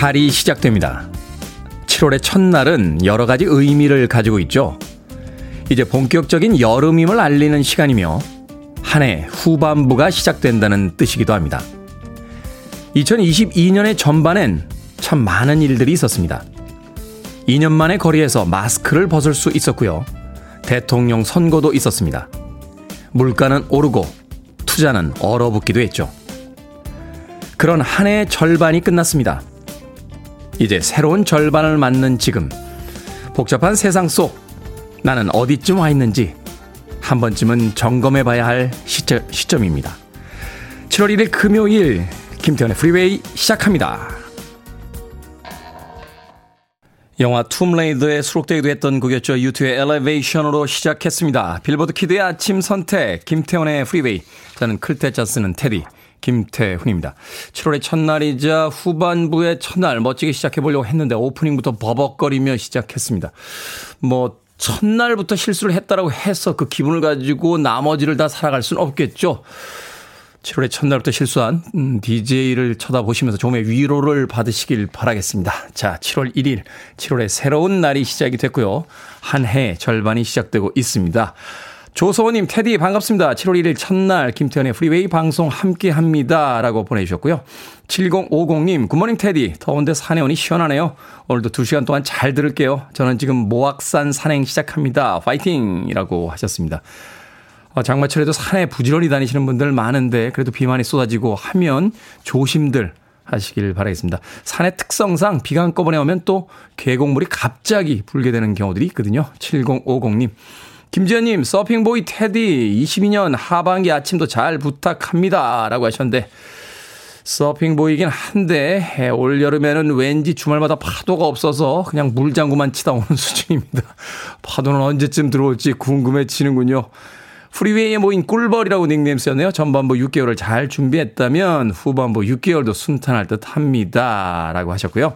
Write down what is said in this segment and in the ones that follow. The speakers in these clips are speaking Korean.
달이 시작됩니다. 7월의 첫날은 여러 가지 의미를 가지고 있죠. 이제 본격적인 여름임을 알리는 시간이며 한 해 후반부가 시작된다는 뜻이기도 합니다. 2022년의 전반엔 참 많은 일들이 있었습니다. 2년 만에 거리에서 마스크를 벗을 수 있었고요. 대통령 선거도 있었습니다. 물가는 오르고 투자는 얼어붙기도 했죠. 그런 한 해의 절반이 끝났습니다. 이제 새로운 절반을 맞는 지금 복잡한 세상 속 나는 어디쯤 와 있는지 한 번쯤은 점검해 봐야 할 시점, 시점입니다. 7월 1일 금요일 김태현의 프리웨이 시작합니다. 영화 툼레이더에 수록되기도 했던 곡이었죠. U2의 Elevation으로 시작했습니다. 빌보드 kid의 아침 선택 김태현의 프리웨이 저는 클테짜 쓰는 테디 김태훈입니다. 7월의 첫날이자 후반부의 첫날 멋지게 시작해 보려고 했는데 오프닝부터 버벅거리며 시작했습니다. 뭐 첫날부터 실수를 했다라고 해서 그 기분을 가지고 나머지를 다 살아갈 수는 없겠죠. 7월의 첫날부터 실수한 음, DJ를 쳐다보시면서 조금의 위로를 받으시길 바라겠습니다. 자, 7월 1일, 7월의 새로운 날이 시작이 됐고요. 한 해 절반이 시작되고 있습니다. 조소호님, 테디 반갑습니다. 7월 1일 첫날 김태현의 프리웨이 방송 함께 합니다. 라고 보내주셨고요. 7050님, Good morning 테디. 더운데 산에 오니 시원하네요. 오늘도 2시간 동안 잘 들을게요. 저는 지금 모악산 산행 시작합니다. 파이팅! 이라고 하셨습니다. 어, 장마철에도 산에 부지런히 다니시는 분들 많은데 그래도 비 많이 쏟아지고 하면 조심들 하시길 바라겠습니다. 산의 특성상 비가 한꺼번에 오면 또 계곡물이 갑자기 불게 되는 경우들이 있거든요. 7050님. 김지현님, 서핑보이 테디, 22년 하반기 아침도 잘 부탁합니다. 라고 하셨는데, 서핑보이긴 한데, 올 여름에는 왠지 주말마다 파도가 없어서 그냥 물장구만 치다 오는 수준입니다. 파도는 언제쯤 들어올지 궁금해지는군요. 프리웨이에 모인 꿀벌이라고 닉네임 쓰였네요. 전반부 6개월을 잘 준비했다면 후반부 6개월도 순탄할 듯 합니다. 라고 하셨고요.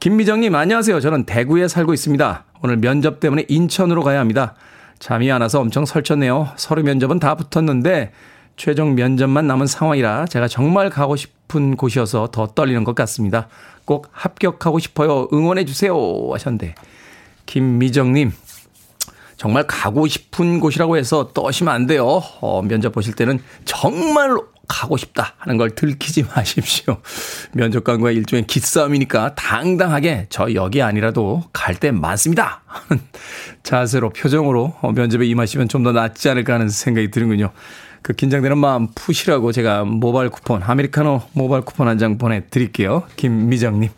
김미정님, 안녕하세요. 저는 대구에 살고 있습니다. 오늘 면접 때문에 인천으로 가야 합니다. 잠이 안 와서 엄청 설쳤네요. 서류 면접은 다 붙었는데 최종 면접만 남은 상황이라 제가 정말 가고 싶은 곳이어서 더 떨리는 것 같습니다. 꼭 합격하고 싶어요. 응원해 주세요. 하셨는데 김미정님 정말 가고 싶은 곳이라고 해서 떠시면 안 돼요. 어, 면접 보실 때는 정말 가고 싶다 하는 걸 들키지 마십시오. 면접관과 일종의 기싸움이니까 당당하게 저 여기 아니라도 갈 때 많습니다. 자세로 표정으로 어, 면접에 임하시면 좀 더 낫지 않을까 하는 생각이 드는군요. 그 긴장되는 마음 푸시라고 제가 모바일 쿠폰, 아메리카노 모바일 쿠폰 한 장 보내드릴게요. 김미정님.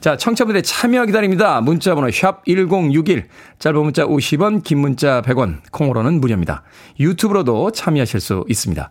자, 청취자분들의 참여 기다립니다. 문자번호 샵 1061, 짧은 문자 50원, 긴 문자 100원, 콩으로는 무료입니다. 유튜브로도 참여하실 수 있습니다.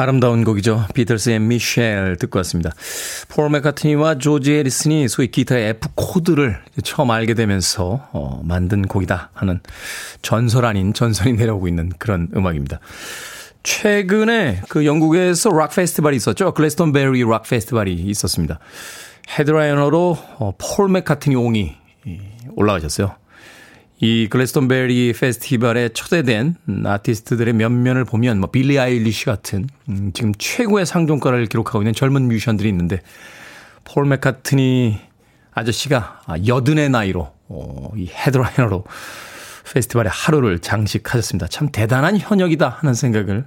아름다운 곡이죠. 비틀스의 미셸 듣고 왔습니다. 폴 맥카트니와 조지 해리슨이 소위 기타의 F 코드를 처음 알게 되면서 어, 만든 곡이다 하는 전설 아닌 전설이 내려오고 있는 그런 음악입니다. 최근에 그 영국에서 락 페스티벌이 있었죠. 글래스톤베리 락 페스티벌이 있었습니다. headliner로 어, 폴 맥카트니 옹이 올라가셨어요. 이 글래스톤베리 페스티벌에 초대된 아티스트들의 면면을 보면 뭐 빌리 아일리시 같은 음, 지금 최고의 상종가를 기록하고 있는 젊은 뮤지션들이 있는데 폴 맥카트니 아저씨가 아, 여든의 나이로 어, 이 headliner로 페스티벌의 하루를 장식하셨습니다. 참 대단한 현역이다 하는 생각을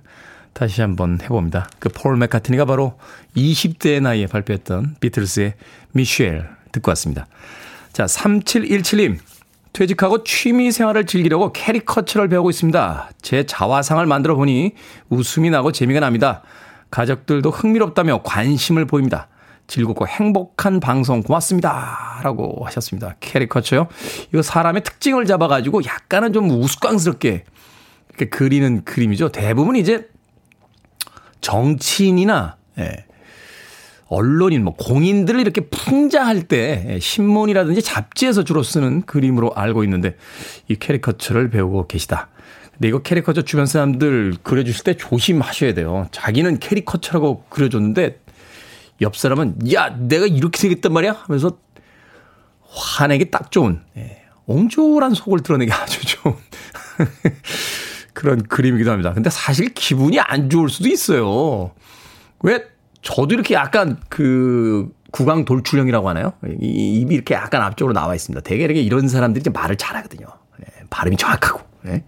다시 한번 해봅니다. 그 폴 맥카트니가 바로 20대의 나이에 발표했던 비틀스의 미셸 듣고 왔습니다. 자, 3717님. 퇴직하고 취미 생활을 즐기려고 캐리커처를 배우고 있습니다. 제 자화상을 만들어 보니 웃음이 나고 재미가 납니다. 가족들도 흥미롭다며 관심을 보입니다. 즐겁고 행복한 방송 고맙습니다. 라고 하셨습니다. 캐리커처요. 이거 사람의 특징을 잡아가지고 약간은 좀 우스꽝스럽게 그리는 그림이죠. 대부분 이제 정치인이나, 예, 언론인, 뭐 공인들을 이렇게 풍자할 때 예, 신문이라든지 잡지에서 주로 쓰는 그림으로 알고 있는데 이 캐리커처를 배우고 계시다. 근데 이거 캐리커처 주변 사람들 그려주실 때 조심하셔야 돼요. 자기는 캐리커처라고 그려줬는데 옆 사람은 야 내가 이렇게 생겼단 말이야 하면서 화내기 딱 좋은 예, 옹졸한 속을 드러내기 아주 좋은 그런 그림이기도 합니다. 근데 사실 기분이 안 좋을 수도 있어요. 왜 저도 이렇게 약간 그 구강 돌출형이라고 하나요? 이 입이 이렇게 약간 앞쪽으로 나와 있습니다. 되게 이렇게 이런 사람들이 말을 잘하거든요. 예, 발음이 정확하고. 예.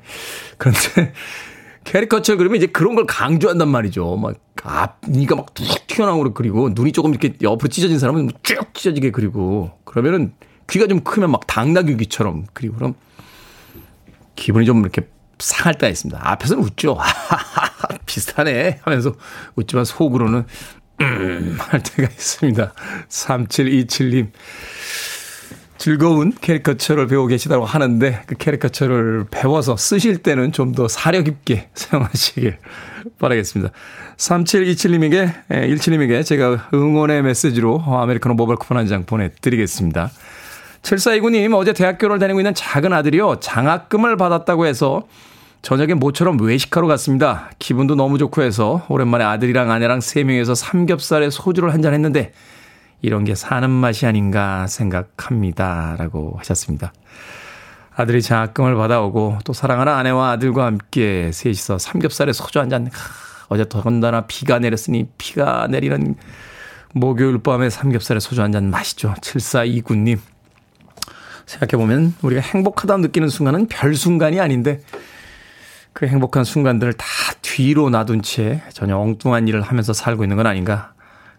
그런데 캐리커처 그러면 이제 그런 걸 강조한단 말이죠. 막 앞니가 막 툭 튀어나오고 그리고 눈이 조금 이렇게 옆으로 찢어진 사람은 쭉 찢어지게 그리고 그러면은 귀가 좀 크면 막 당나귀 귀처럼 그리고 그럼 기분이 좀 이렇게 상할 때가 있습니다. 앞에서는 웃죠. 비슷하네 하면서 웃지만 속으로는 음, 할 때가 있습니다. 3727님. 즐거운 캐리커처를 배우고 계시다고 하는데 그 캐리커처를 배워서 쓰실 때는 좀 더 사려 깊게 사용하시길 바라겠습니다. 3727님에게, 17님에게 제가 응원의 메시지로 아메리카노 모바일 쿠폰 한 장 보내드리겠습니다. 7429님, 어제 대학교를 다니고 있는 작은 아들이요. 장학금을 받았다고 해서 저녁에 모처럼 외식하러 갔습니다. 기분도 너무 좋고 해서 오랜만에 아들이랑 아내랑 세 명에서 삼겹살에 소주를 한 잔 했는데 이런 게 사는 맛이 아닌가 생각합니다. 라고 하셨습니다. 아들이 장학금을 받아오고 또 사랑하는 아내와 아들과 함께 셋이서 삼겹살에 소주 한 잔. 어제 더군다나 비가 내렸으니 비가 내리는 목요일 밤에 삼겹살에 소주 한잔 마시죠. 7429님. 생각해보면 우리가 행복하다 느끼는 순간은 별 순간이 아닌데 그 행복한 순간들을 다 뒤로 놔둔 채 전혀 엉뚱한 일을 하면서 살고 있는 건 아닌가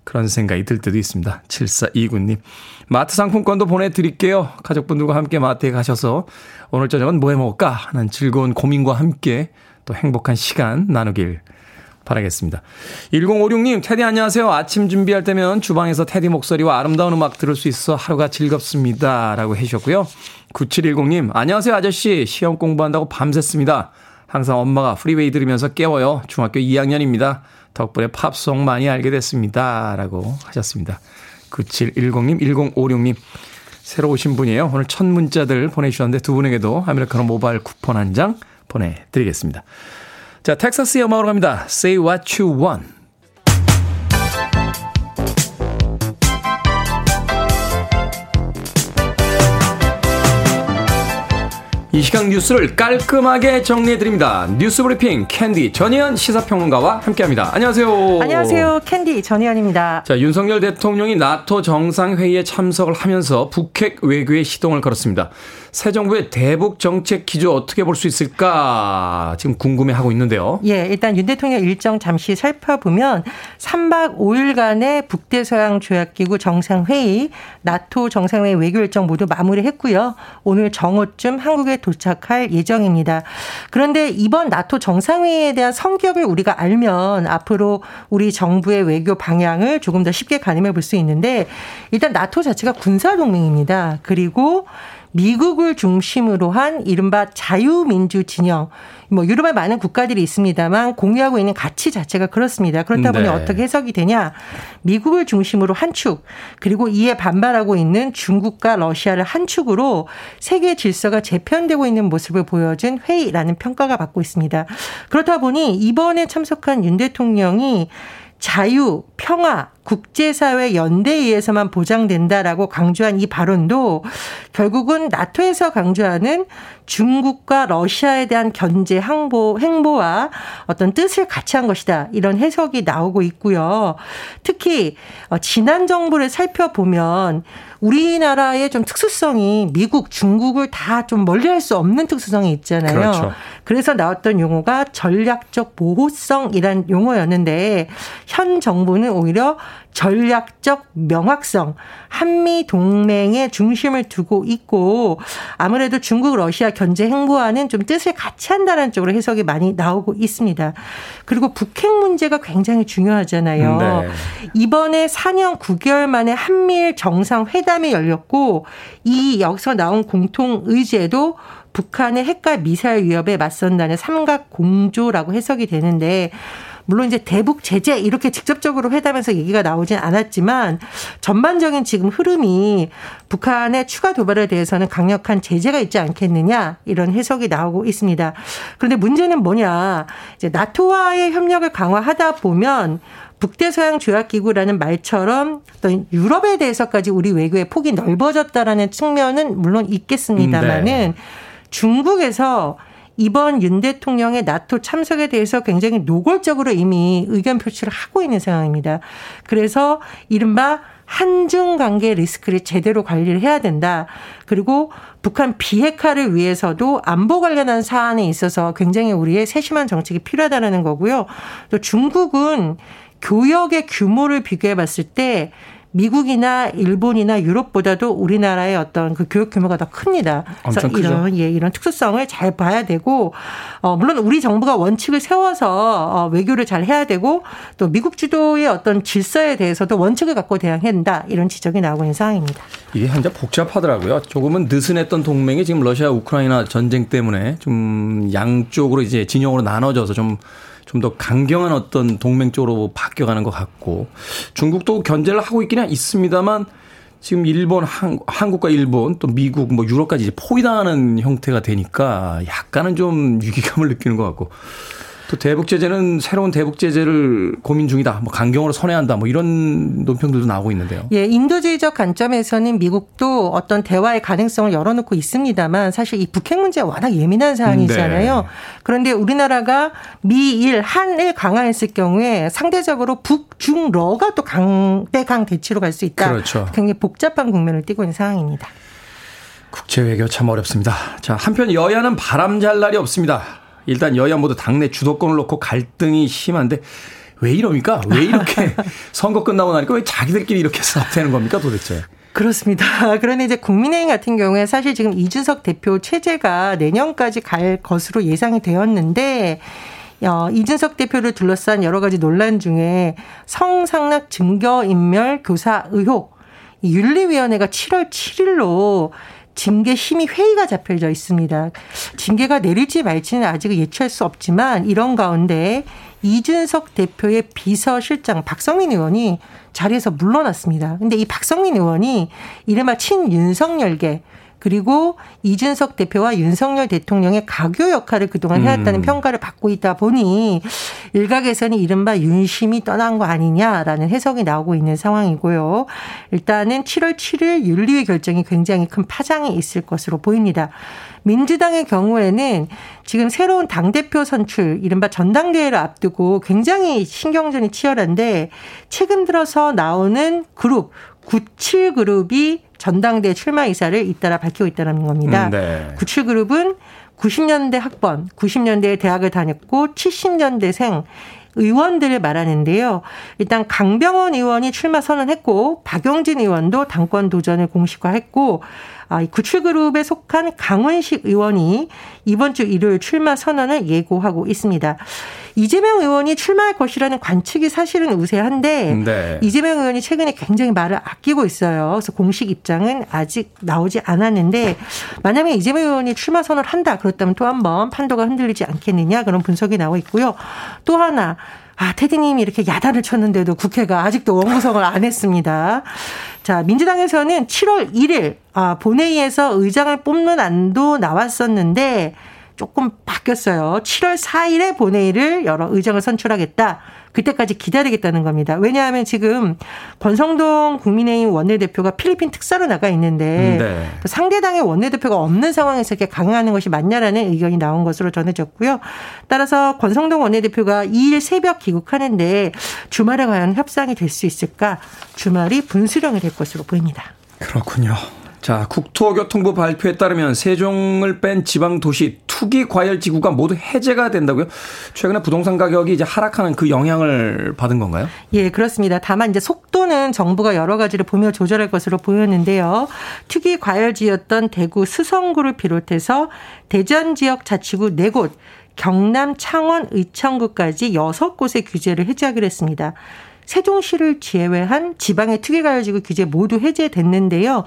그런 생각이 들 때도 있습니다. 7429님. 마트 상품권도 보내드릴게요. 가족분들과 함께 마트에 가셔서 오늘 저녁은 뭐 해 먹을까 하는 즐거운 고민과 함께 또 행복한 시간 나누길 바라겠습니다. 1056님, 테디 안녕하세요. 아침 준비할 때면 주방에서 테디 목소리와 아름다운 음악 들을 수 있어 하루가 즐겁습니다. 라고 해주셨고요. 9710님, 안녕하세요 아저씨. 시험 공부한다고 밤샜습니다. 항상 엄마가 프리웨이 들으면서 깨워요. 중학교 2학년입니다. 덕분에 팝송 많이 알게 됐습니다. 라고 하셨습니다. 9710님, 1056님. 새로 오신 분이에요. 오늘 첫 문자들 보내주셨는데 두 분에게도 아메리카노 모바일 쿠폰 한 장 보내드리겠습니다. 자, 텍사스의 음악으로 갑니다. Say what you want. 이 시간 뉴스를 깔끔하게 정리해드립니다. 뉴스 브리핑 캔디 전희연 시사평론가와 함께합니다. 안녕하세요. 안녕하세요. 캔디 전희연입니다. 자, 윤석열 대통령이 나토 정상회의에 참석을 하면서 북핵 외교에 시동을 걸었습니다. 새 정부의 대북 정책 기조 어떻게 볼 수 있을까 지금 궁금해하고 있는데요. 예, 일단 윤 대통령 일정 잠시 살펴보면 3박 5일간의 북대서양 조약기구 정상회의, 나토 정상회의 외교 일정 모두 마무리했고요. 오늘 정오쯤 한국에 도착할 예정입니다. 그런데 이번 나토 정상회의에 대한 성격을 우리가 알면 앞으로 우리 정부의 외교 방향을 조금 더 쉽게 가늠해 볼 수 있는데 일단 나토 자체가 군사 동맹입니다. 그리고 미국을 중심으로 한 이른바 자유민주 진영, 뭐 유럽에 많은 국가들이 있습니다만 공유하고 있는 가치 자체가 그렇습니다. 그렇다 보니 네. 어떻게 해석이 되냐? 미국을 중심으로 한 축, 그리고 이에 반발하고 있는 중국과 러시아를 한 축으로 세계 질서가 재편되고 있는 모습을 보여준 회의라는 평가가 받고 있습니다. 그렇다 보니 이번에 참석한 윤 대통령이 자유, 평화, 국제사회 연대에 의해서만 보장된다라고 강조한 이 발언도 결국은 나토에서 강조하는 중국과 러시아에 대한 견제 항보, 행보와 어떤 뜻을 같이 한 것이다. 이런 해석이 나오고 있고요. 특히 어, 지난 정부를 살펴보면 우리나라의 좀 특수성이 미국, 중국을 다 좀 멀리할 수 없는 특수성이 있잖아요. 그렇죠. 그래서 나왔던 용어가 전략적 보호성이란 용어였는데 현 정부는 오히려 전략적 명확성, 한미 동맹의 중심을 두고 있고 아무래도 중국 러시아 견제 행보와는 좀 뜻을 같이 한다는 쪽으로 해석이 많이 나오고 있습니다. 그리고 북핵 문제가 굉장히 중요하잖아요. 네. 이번에 4년 9개월 만에 한미일 정상 회담이 열렸고 이 여기서 나온 공통 의제도 북한의 핵과 미사일 위협에 맞선다는 삼각 공조라고 해석이 되는데 물론 이제 대북 제재 이렇게 직접적으로 회담에서 얘기가 나오진 않았지만 전반적인 지금 흐름이 북한의 추가 도발에 대해서는 강력한 제재가 있지 않겠느냐 이런 해석이 나오고 있습니다. 그런데 문제는 뭐냐 이제 나토와의 협력을 강화하다 보면 북대서양 조약기구라는 말처럼 어떤 유럽에 대해서까지 우리 외교의 폭이 넓어졌다라는 측면은 물론 있겠습니다만은 네. 중국에서 이번 윤 대통령의 나토 참석에 대해서 굉장히 노골적으로 이미 의견 표출을 하고 있는 상황입니다. 그래서 이른바 한중 관계 리스크를 제대로 관리를 해야 된다. 그리고 북한 비핵화를 위해서도 안보 관련한 사안에 있어서 굉장히 우리의 세심한 정책이 필요하다는 거고요. 또 중국은 교역의 규모를 비교해 봤을 때 미국이나 일본이나 유럽보다도 우리나라의 어떤 그 교육 규모가 더 큽니다. 그래서 이런 예 이런 특수성을 잘 봐야 되고 어 물론 우리 정부가 원칙을 세워서 어 외교를 잘 해야 되고 또 미국 주도의 어떤 질서에 대해서도 원칙을 갖고 대응해야 된다 이런 지적이 나오고 있는 상황입니다. 이게 현재 복잡하더라고요. 조금은 느슨했던 동맹이 지금 러시아 우크라이나 전쟁 때문에 좀 양쪽으로 이제 진영으로 나눠져서 좀 좀 더 강경한 어떤 동맹 쪽으로 바뀌어가는 것 같고 중국도 견제를 하고 있기는 있습니다만 지금 일본, 한, 한국과 일본 또 미국 뭐 유럽까지 포위당하는 형태가 되니까 약간은 좀 위기감을 느끼는 것 같고 또 대북 제재는 새로운 대북 제재를 고민 중이다. 뭐 강경으로 선회한다. 뭐 이런 논평들도 나오고 있는데요. 예, 인도주의적 관점에서는 미국도 어떤 대화의 가능성을 열어놓고 있습니다만 사실 이 북핵 문제가 워낙 예민한 사안이잖아요. 네. 그런데 우리나라가 미일 한일 강화했을 경우에 상대적으로 북중러가 또 강대강 대치로 갈 수 있다. 그렇죠. 굉장히 복잡한 국면을 띠고 있는 상황입니다. 국제 외교 참 어렵습니다. 자, 한편 여야는 바람 잘 날이 없습니다. 일단 여야 모두 당내 주도권을 놓고 갈등이 심한데 왜 이럽니까? 왜 이렇게 선거 끝나고 나니까 왜 자기들끼리 이렇게 싸우는 겁니까 도대체? 그렇습니다. 그런데 이제 국민의힘 같은 경우에 사실 지금 이준석 대표 체제가 내년까지 갈 것으로 예상이 되었는데 어, 이준석 대표를 둘러싼 여러 가지 논란 중에 성상납 증거인멸 교사 의혹 윤리위원회가 7월 7일로 징계 심의 회의가 잡혀져 있습니다. 징계가 내릴지 말지는 아직 예측할 수 없지만 이런 가운데 이준석 대표의 비서실장 박성민 의원이 자리에서 물러났습니다. 근데 이 박성민 의원이 이른바 친윤석열계 그리고 이준석 대표와 윤석열 대통령의 가교 역할을 그동안 해왔다는 음. 평가를 받고 있다 보니 일각에서는 이른바 윤심이 떠난 거 아니냐라는 해석이 나오고 있는 상황이고요. 일단은 7월 7일 윤리위 결정이 굉장히 큰 파장이 있을 것으로 보입니다. 민주당의 경우에는 지금 새로운 당대표 선출, 이른바 전당대회를 앞두고 굉장히 신경전이 치열한데 최근 들어서 나오는 그룹, 97그룹이 전당대 출마 의사를 잇따라 밝히고 있다는 겁니다. 음, 네. 97그룹은 90년대 학번, 90년대에 대학을 다녔고 70년대생 의원들을 말하는데요. 일단 강병원 의원이 출마 선언했고 박영진 의원도 당권 도전을 공식화했고 아, 이 구출그룹에 속한 강원식 의원이 이번 주 일요일 출마 선언을 예고하고 있습니다. 이재명 의원이 출마할 것이라는 관측이 사실은 우세한데 네. 이재명 의원이 최근에 굉장히 말을 아끼고 있어요. 그래서 공식 입장은 아직 나오지 않았는데 만약에 이재명 의원이 출마 선언을 한다 그렇다면 또 한번 판도가 흔들리지 않겠느냐 그런 분석이 나오고 있고요. 또 하나 아, 테디님이 이렇게 야단을 쳤는데도 국회가 아직도 원구성을 안 했습니다. 자, 민주당에서는 7월 1일, 아, 본회의에서 의장을 뽑는 안도 나왔었는데, 조금 바뀌었어요. 7월 4일에 본회의를 열어 의장을 선출하겠다. 그때까지 기다리겠다는 겁니다. 왜냐하면 지금 권성동 국민의힘 원내대표가 필리핀 특사로 나가 있는데 음, 네. 상대당의 원내대표가 없는 상황에서 이렇게 강행하는 것이 맞냐라는 의견이 나온 것으로 전해졌고요. 따라서 권성동 원내대표가 2일 새벽 귀국하는데 주말에 과연 협상이 될 수 있을까? 주말이 분수령이 될 것으로 보입니다. 그렇군요. 자, 국토교통부 발표에 따르면 세종을 뺀 지방 도시 투기 과열 지구가 모두 해제가 된다고요? 최근에 부동산 가격이 이제 하락하는 그 영향을 받은 건가요? 예, 그렇습니다. 다만 이제 속도는 정부가 여러 가지를 보며 조절할 것으로 보였는데요. 투기 과열지였던 대구 수성구를 비롯해서 대전 지역 자치구 4곳, 경남 창원 의창구까지 6곳의 규제를 해제하기로 했습니다. 세종시를 제외한 지방의 투기가열지구 규제 모두 해제됐는데요.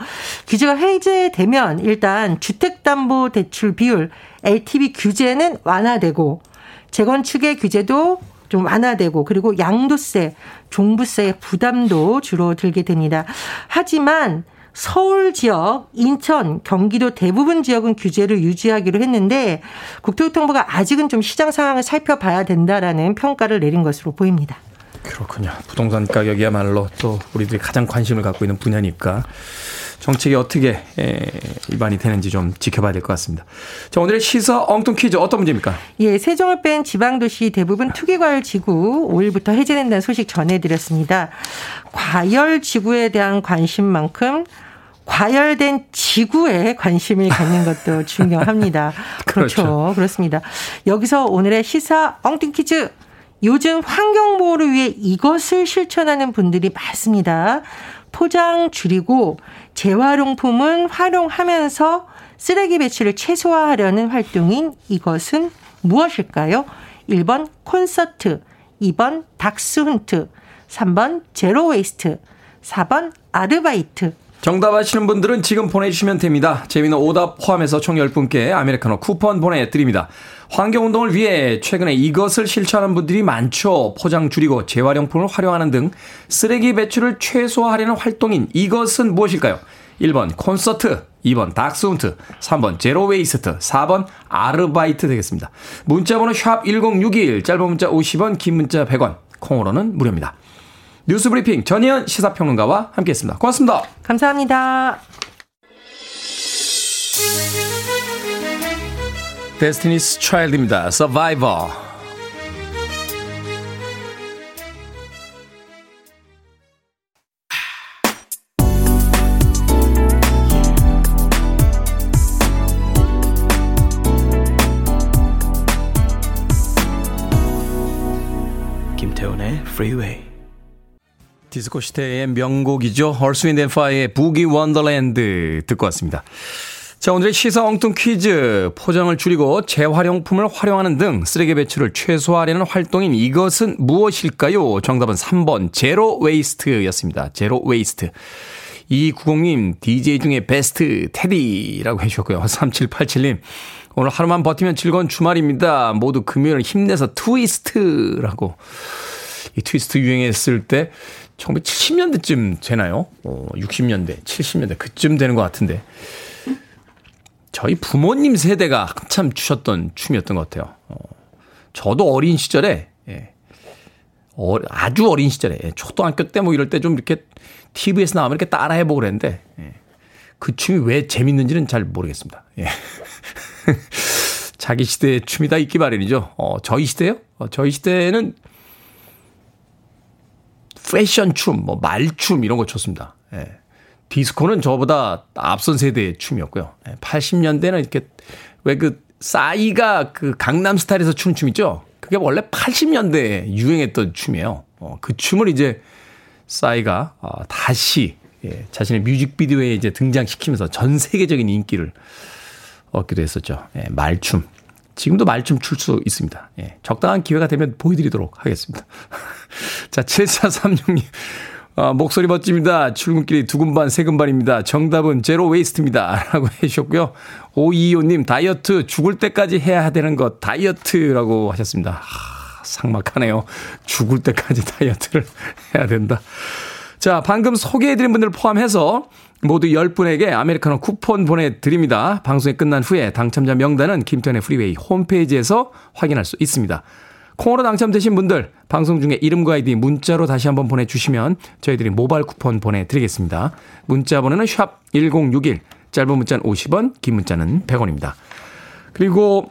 규제가 해제되면 일단 주택담보대출 비율 LTV 규제는 완화되고 재건축의 규제도 좀 완화되고 그리고 양도세, 종부세 부담도 줄어들게 됩니다. 하지만 서울 지역, 인천, 경기도 대부분 지역은 규제를 유지하기로 했는데 국토교통부가 아직은 좀 시장 상황을 살펴봐야 된다라는 평가를 내린 것으로 보입니다. 그렇군요. 부동산 가격이야말로 또 우리들이 가장 관심을 갖고 있는 분야니까 정책이 어떻게 입안이 되는지 좀 지켜봐야 될 것 같습니다. 자, 오늘의 시사 엉뚱 퀴즈 어떤 문제입니까? 예, 세종을 뺀 지방도시 대부분 투기과열 지구 5일부터 해제된다는 소식 전해드렸습니다. 과열 지구에 대한 관심만큼 과열된 지구에 관심을 갖는 것도 중요합니다. 그렇죠. 그렇죠. 그렇습니다. 여기서 오늘의 시사 엉뚱 퀴즈 요즘 환경 보호를 위해 이것을 실천하는 분들이 많습니다. 포장 줄이고 재활용품은 활용하면서 쓰레기 배출을 최소화하려는 활동인 이것은 무엇일까요? 1번 콘서트, 2번 닥스훈트, 3번 zero waste, 4번 아르바이트. 정답 아시는 분들은 지금 보내주시면 됩니다. 재미있는 오답 포함해서 총 10분께 아메리카노 쿠폰 보내드립니다. 환경운동을 위해 최근에 이것을 실천하는 분들이 많죠. 포장 줄이고 재활용품을 활용하는 등 쓰레기 배출을 최소화하려는 활동인 이것은 무엇일까요? 1번 콘서트, 2번 닥스훈트, 3번 zero waste, 4번 아르바이트 되겠습니다. 문자번호 샵 1061, 짧은 문자 50원, 긴 문자 100원, 콩으로는 무료입니다. 뉴스 브리핑 전희연 시사평론가와 함께했습니다. 고맙습니다. 감사합니다. 데스티니스 차일드입니다. Survivor. 김태훈의 Freeway. 디스코 시대의 명곡이죠. And Fire의 Boogie Wonderland 듣고 왔습니다. 자, 오늘의 시사 엉뚱 퀴즈. 포장을 줄이고 재활용품을 활용하는 등 쓰레기 배출을 최소화하려는 활동인 이것은 무엇일까요? 정답은 3번 zero waste였습니다. zero waste. 2290님, DJ 중에 베스트 테디라고 해주셨고요. 3787님, 오늘 하루만 버티면 즐거운 주말입니다. 모두 금요일 힘내서 트위스트라고. 이 트위스트 유행했을 때 1970년대쯤 되나요? 어, 60년대, 70년대 그쯤 되는 것 같은데. 저희 부모님 세대가 한참 추셨던 춤이었던 것 같아요. 어, 저도 어린 시절에, 예, 어, 아주 어린 시절에, 예, 초등학교 때 뭐 이럴 때 좀 이렇게 TV에서 나오면 이렇게 따라해보고 그랬는데, 예, 그 춤이 왜 재밌는지는 잘 모르겠습니다. 예. 자기 시대의 춤이 다 있기 마련이죠. 어, 저희 시대요? 어, 저희 시대는 패션 춤, 뭐 말춤 이런 거 췄습니다. 예. 디스코는 저보다 앞선 세대의 춤이었고요. 80년대는 이렇게 왜 그 싸이가 그 강남 스타일에서 추는 춤 있죠? 그게 원래 80년대에 유행했던 춤이에요. 어, 그 춤을 이제 싸이가 어, 다시 예, 자신의 뮤직비디오에 이제 등장시키면서 전 세계적인 인기를 얻기도 했었죠. 예, 말춤. 지금도 말춤 출 수 있습니다. 예, 적당한 기회가 되면 보여드리도록 하겠습니다. 자, 7436님. 아, 목소리 멋집니다. 출근길이 두근반, 세근반입니다. 정답은 zero waste입니다. 라고 해주셨고요. 오이호님, 다이어트 죽을 때까지 해야 되는 것, 다이어트라고 하셨습니다. 하, 삭막하네요. 죽을 때까지 다이어트를 해야 된다. 자, 방금 소개해드린 분들 포함해서 모두 10분에게 아메리카노 쿠폰 보내드립니다. 방송이 끝난 후에 당첨자 명단은 김태훈의 프리웨이 홈페이지에서 확인할 수 있습니다. 콩으로 당첨되신 분들 방송 중에 이름과 아이디 문자로 다시 한번 보내주시면 저희들이 모바일 쿠폰 보내드리겠습니다. 문자 번호는 샵 1061, 짧은 문자는 50원, 긴 문자는 100원입니다. 그리고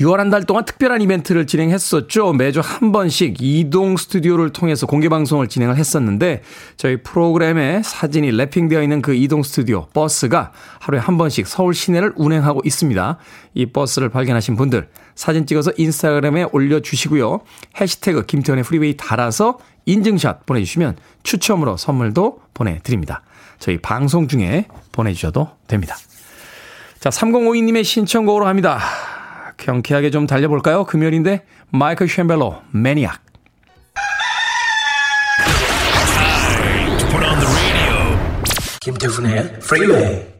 6월 한 달 동안 특별한 이벤트를 진행했었죠. 매주 한 번씩 이동 스튜디오를 통해서 공개 방송을 진행을 했었는데 저희 프로그램에 사진이 랩핑되어 있는 그 이동 스튜디오 버스가 하루에 한 번씩 서울 시내를 운행하고 있습니다. 이 버스를 발견하신 분들 사진 찍어서 인스타그램에 올려주시고요. 해시태그 김태훈의 프리웨이 달아서 인증샷 보내주시면 추첨으로 선물도 보내드립니다. 저희 방송 중에 보내주셔도 됩니다. 자, 3052님의 신청곡으로 합니다. 경쾌하게 좀 달려볼까요? 금요일인데 마이클 셈벨로 Maniac. 김태훈의 프리웨이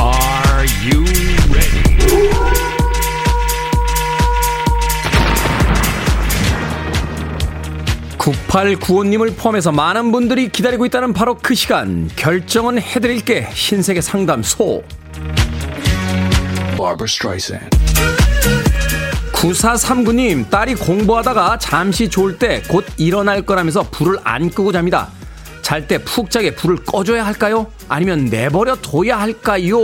Are you ready? 9895님을 포함해서 많은 분들이 기다리고 있다는 바로 그 시간 결정은 해드릴게 신세계 상담소 9439님, 딸이 공부하다가 잠시 졸 때 곧 일어날 거라면서 불을 안 끄고 잡니다. 잘 때 푹 자게 불을 꺼줘야 할까요? 아니면 내버려 둬야 할까요?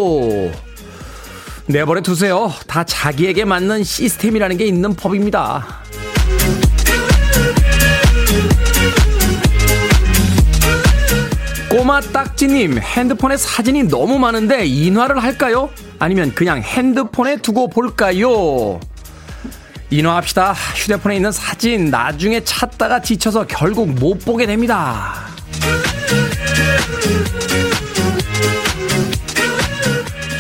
내버려 두세요. 다 자기에게 맞는 시스템이라는 게 있는 법입니다. 꼬마 딱지님, 핸드폰에 사진이 너무 많은데 인화를 할까요? 아니면 그냥 핸드폰에 두고 볼까요? 인화합시다. 휴대폰에 있는 사진 나중에 찾다가 지쳐서 결국 못 보게 됩니다.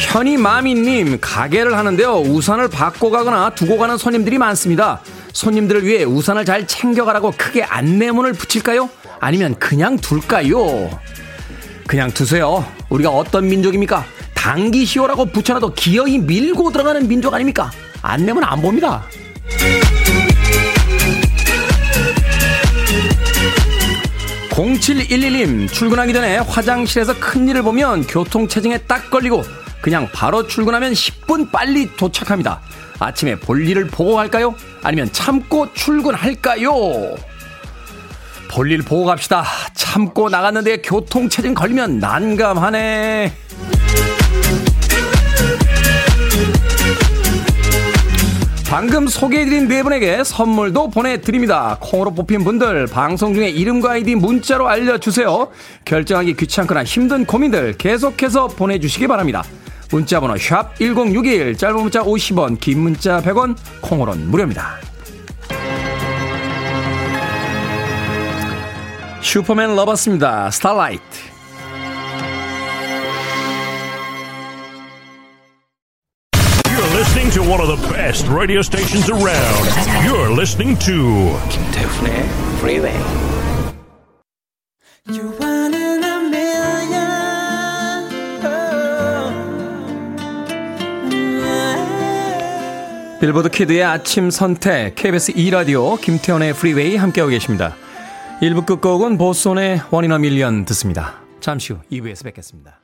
현이 마미님, 가게를 하는데요. 우산을 받고 가거나 두고 가는 손님들이 많습니다. 손님들을 위해 우산을 잘 챙겨가라고 크게 안내문을 붙일까요? 아니면 그냥 둘까요? 그냥 두세요. 우리가 어떤 민족입니까? 당기시오라고 붙여놔도 기어이 밀고 들어가는 민족 아닙니까? 안 내면 안 봅니다. 0711님, 출근하기 전에 화장실에서 큰일을 보면 교통체증에 딱 걸리고 그냥 바로 출근하면 10분 빨리 도착합니다. 아침에 볼 일을 보고 갈까요? 아니면 참고 출근할까요? 볼일 보고 갑시다. 참고 나갔는데 교통체증 걸리면 난감하네. 방금 소개해드린 네 분에게 선물도 보내드립니다. 콩으로 뽑힌 분들 방송 중에 이름과 아이디 문자로 알려주세요. 결정하기 귀찮거나 힘든 고민들 계속해서 보내주시기 바랍니다. 문자번호 1061, 짧은 문자 50원, 긴 문자 100원, 콩으로는 무료입니다. 슈퍼맨 러버스입니다. Starlight. One of the best radio stations around. You're listening to 김태훈의 Freeway. You one in a million. 빌보드 키드의 아침 선택 KBS 2 라디오 김태훈의 Freeway 함께하고 계십니다. 1부 끝곡은 보손의 One in a Million 듣습니다. 잠시 후 2부에서 뵙겠습니다.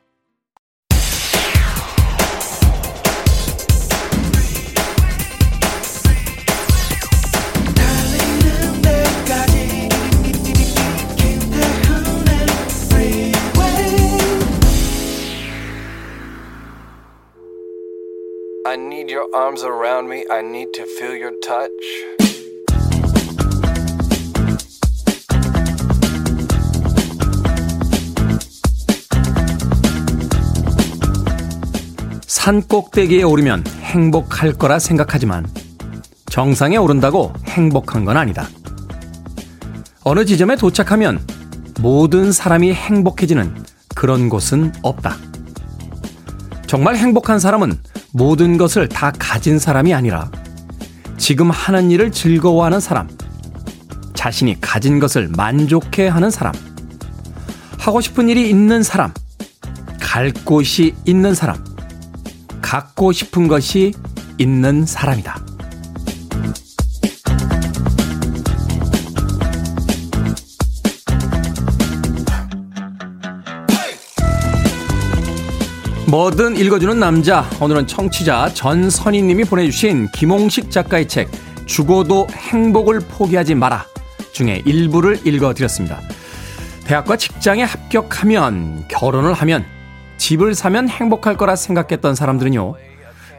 I need your arms around me. I need to feel your touch. 산 꼭대기에 오르면 행복할 거라 생각하지만 정상에 오른다고 행복한 건 아니다. 어느 지점에 도착하면 모든 사람이 행복해지는 그런 곳은 없다. 정말 행복한 사람은 모든 것을 다 가진 사람이 아니라 지금 하는 일을 즐거워하는 사람, 자신이 가진 것을 만족해 하는 사람, 하고 싶은 일이 있는 사람, 갈 곳이 있는 사람, 갖고 싶은 것이 있는 사람이다. 뭐든 읽어주는 남자. 오늘은 청취자 전선희님이 보내주신 김홍식 작가의 책 죽어도 행복을 포기하지 마라 중에 일부를 읽어드렸습니다. 대학과 직장에 합격하면 결혼을 하면 집을 사면 행복할 거라 생각했던 사람들은요.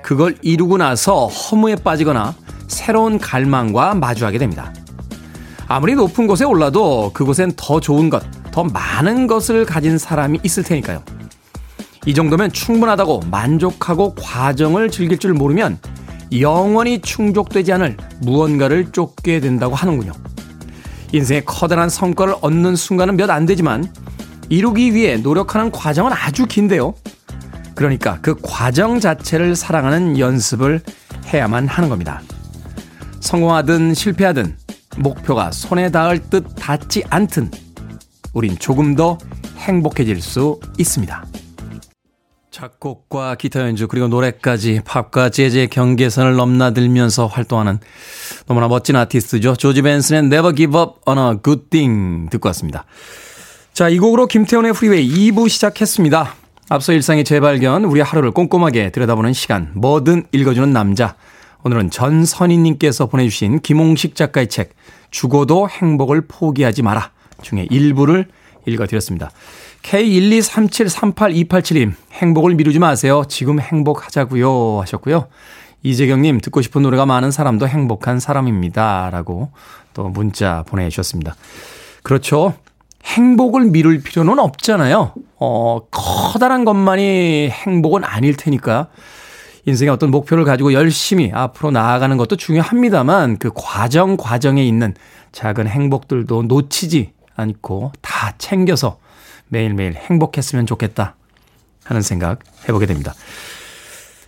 그걸 이루고 나서 허무에 빠지거나 새로운 갈망과 마주하게 됩니다. 아무리 높은 곳에 올라도 그곳엔 더 좋은 것, 더 많은 것을 가진 사람이 있을 테니까요. 이 정도면 충분하다고 만족하고 과정을 즐길 줄 모르면 영원히 충족되지 않을 무언가를 쫓게 된다고 하는군요. 인생의 커다란 성과를 얻는 순간은 몇 안 되지만 이루기 위해 노력하는 과정은 아주 긴데요. 그러니까 그 과정 자체를 사랑하는 연습을 해야만 하는 겁니다. 성공하든 실패하든 목표가 손에 닿을 듯 닿지 않듯 우린 조금 더 행복해질 수 있습니다. 작곡과 기타 연주 그리고 노래까지 팝과 재즈의 경계선을 넘나들면서 활동하는 너무나 멋진 아티스트죠. 조지 벤슨의 Never Give Up on a Good Thing 듣고 왔습니다. 자, 이 곡으로 김태훈의 프리웨이 2부 시작했습니다. 앞서 일상의 재발견, 우리 하루를 꼼꼼하게 들여다보는 시간, 뭐든 읽어주는 남자. 오늘은 전선희님께서 보내주신 김홍식 작가의 책, 죽어도 행복을 포기하지 마라 중에 일부를 읽어드렸습니다. K123738287님, 행복을 미루지 마세요. 지금 행복하자고요 하셨고요. 이재경님, 듣고 싶은 노래가 많은 사람도 행복한 사람입니다. 라고 또 문자 보내주셨습니다. 그렇죠. 행복을 미룰 필요는 없잖아요. 어, 커다란 것만이 행복은 아닐 테니까. 인생의 어떤 목표를 가지고 열심히 앞으로 나아가는 것도 중요합니다만 그 과정 과정에 있는 작은 행복들도 놓치지 않고 다 챙겨서 매일매일 행복했으면 좋겠다 하는 생각 해보게 됩니다.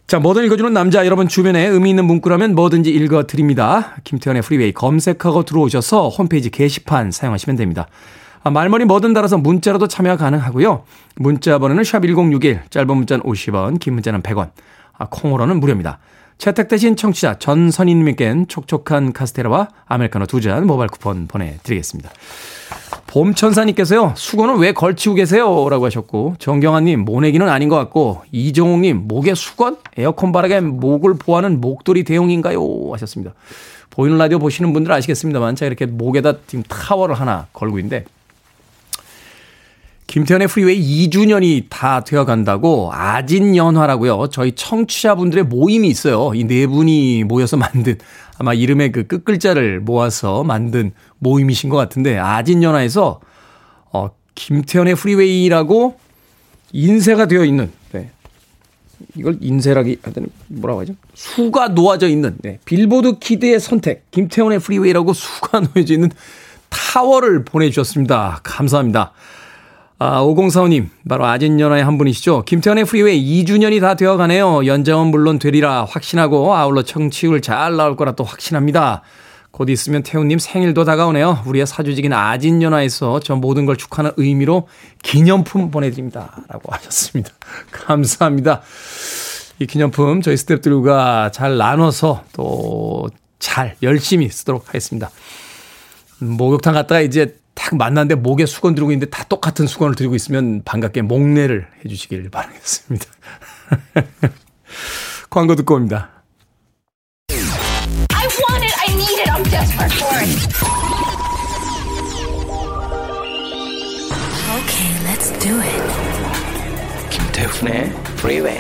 자, 뭐든 읽어주는 남자 여러분 주변에 의미 있는 문구라면 뭐든지 읽어드립니다. 김태현의 프리웨이 검색하고 들어오셔서 홈페이지 게시판 사용하시면 됩니다. 아, 말머리 뭐든 달아서 문자로도 참여 가능하고요. 문자 번호는 샵1061, 짧은 문자는 50원, 긴 문자는 100원, 아, 콩으로는 무료입니다. 채택되신 청취자 전선희님께는 촉촉한 카스테라와 아메리카노 두 잔 모바일 쿠폰 보내드리겠습니다. 봄천사님께서요, 수건은 왜 걸치고 계세요? 라고 하셨고, 정경아님, 모내기는 아닌 것 같고, 이종욱님, 목에 수건? 에어컨 바닥에 목을 보하는 목도리 대용인가요? 하셨습니다. 보이는 라디오 보시는 분들 아시겠습니다만, 제가 이렇게 목에다 지금 타워를 하나 걸고 있는데, 김태훈의 프리웨이 2주년이 다 되어 간다고 아진연화라고요. 저희 청취자분들의 모임이 있어요. 이 네 분이 모여서 만든 아마 이름의 그 끝글자를 모아서 만든 모임이신 것 같은데 아진연화에서 어 김태훈의 프리웨이라고 인쇄가 되어 있는 네. 이걸 인쇄라기 하더니 뭐라고 하죠? 수가 놓아져 있는 네. 빌보드 키드의 선택 김태훈의 프리웨이라고 수가 놓여져 있는 타월을 보내주셨습니다. 감사합니다. 아, 5045님, 바로 아진연화의 한 분이시죠. 김태훈의 프리웨이 2주년이 다 되어 가네요. 연장은 물론 되리라 확신하고 아울러 청취율 잘 나올 거라 또 확신합니다. 곧 있으면 태훈님 생일도 다가오네요. 우리의 사조직인 아진연화에서 저 모든 걸 축하하는 의미로 기념품 보내드립니다. 라고 하셨습니다. 감사합니다. 이 기념품 저희 스탭들과 잘 나눠서 또 잘 열심히 쓰도록 하겠습니다. 목욕탕 갔다가 이제 딱 만났는데 목에 수건 들고 있는데 다 똑같은 수건을 들고 있으면 반갑게 목례를 해주시길 바라겠습니다. 광고 듣고 옵니다. Desperate for it. Okay, let's do it. 김태훈의 Freeway.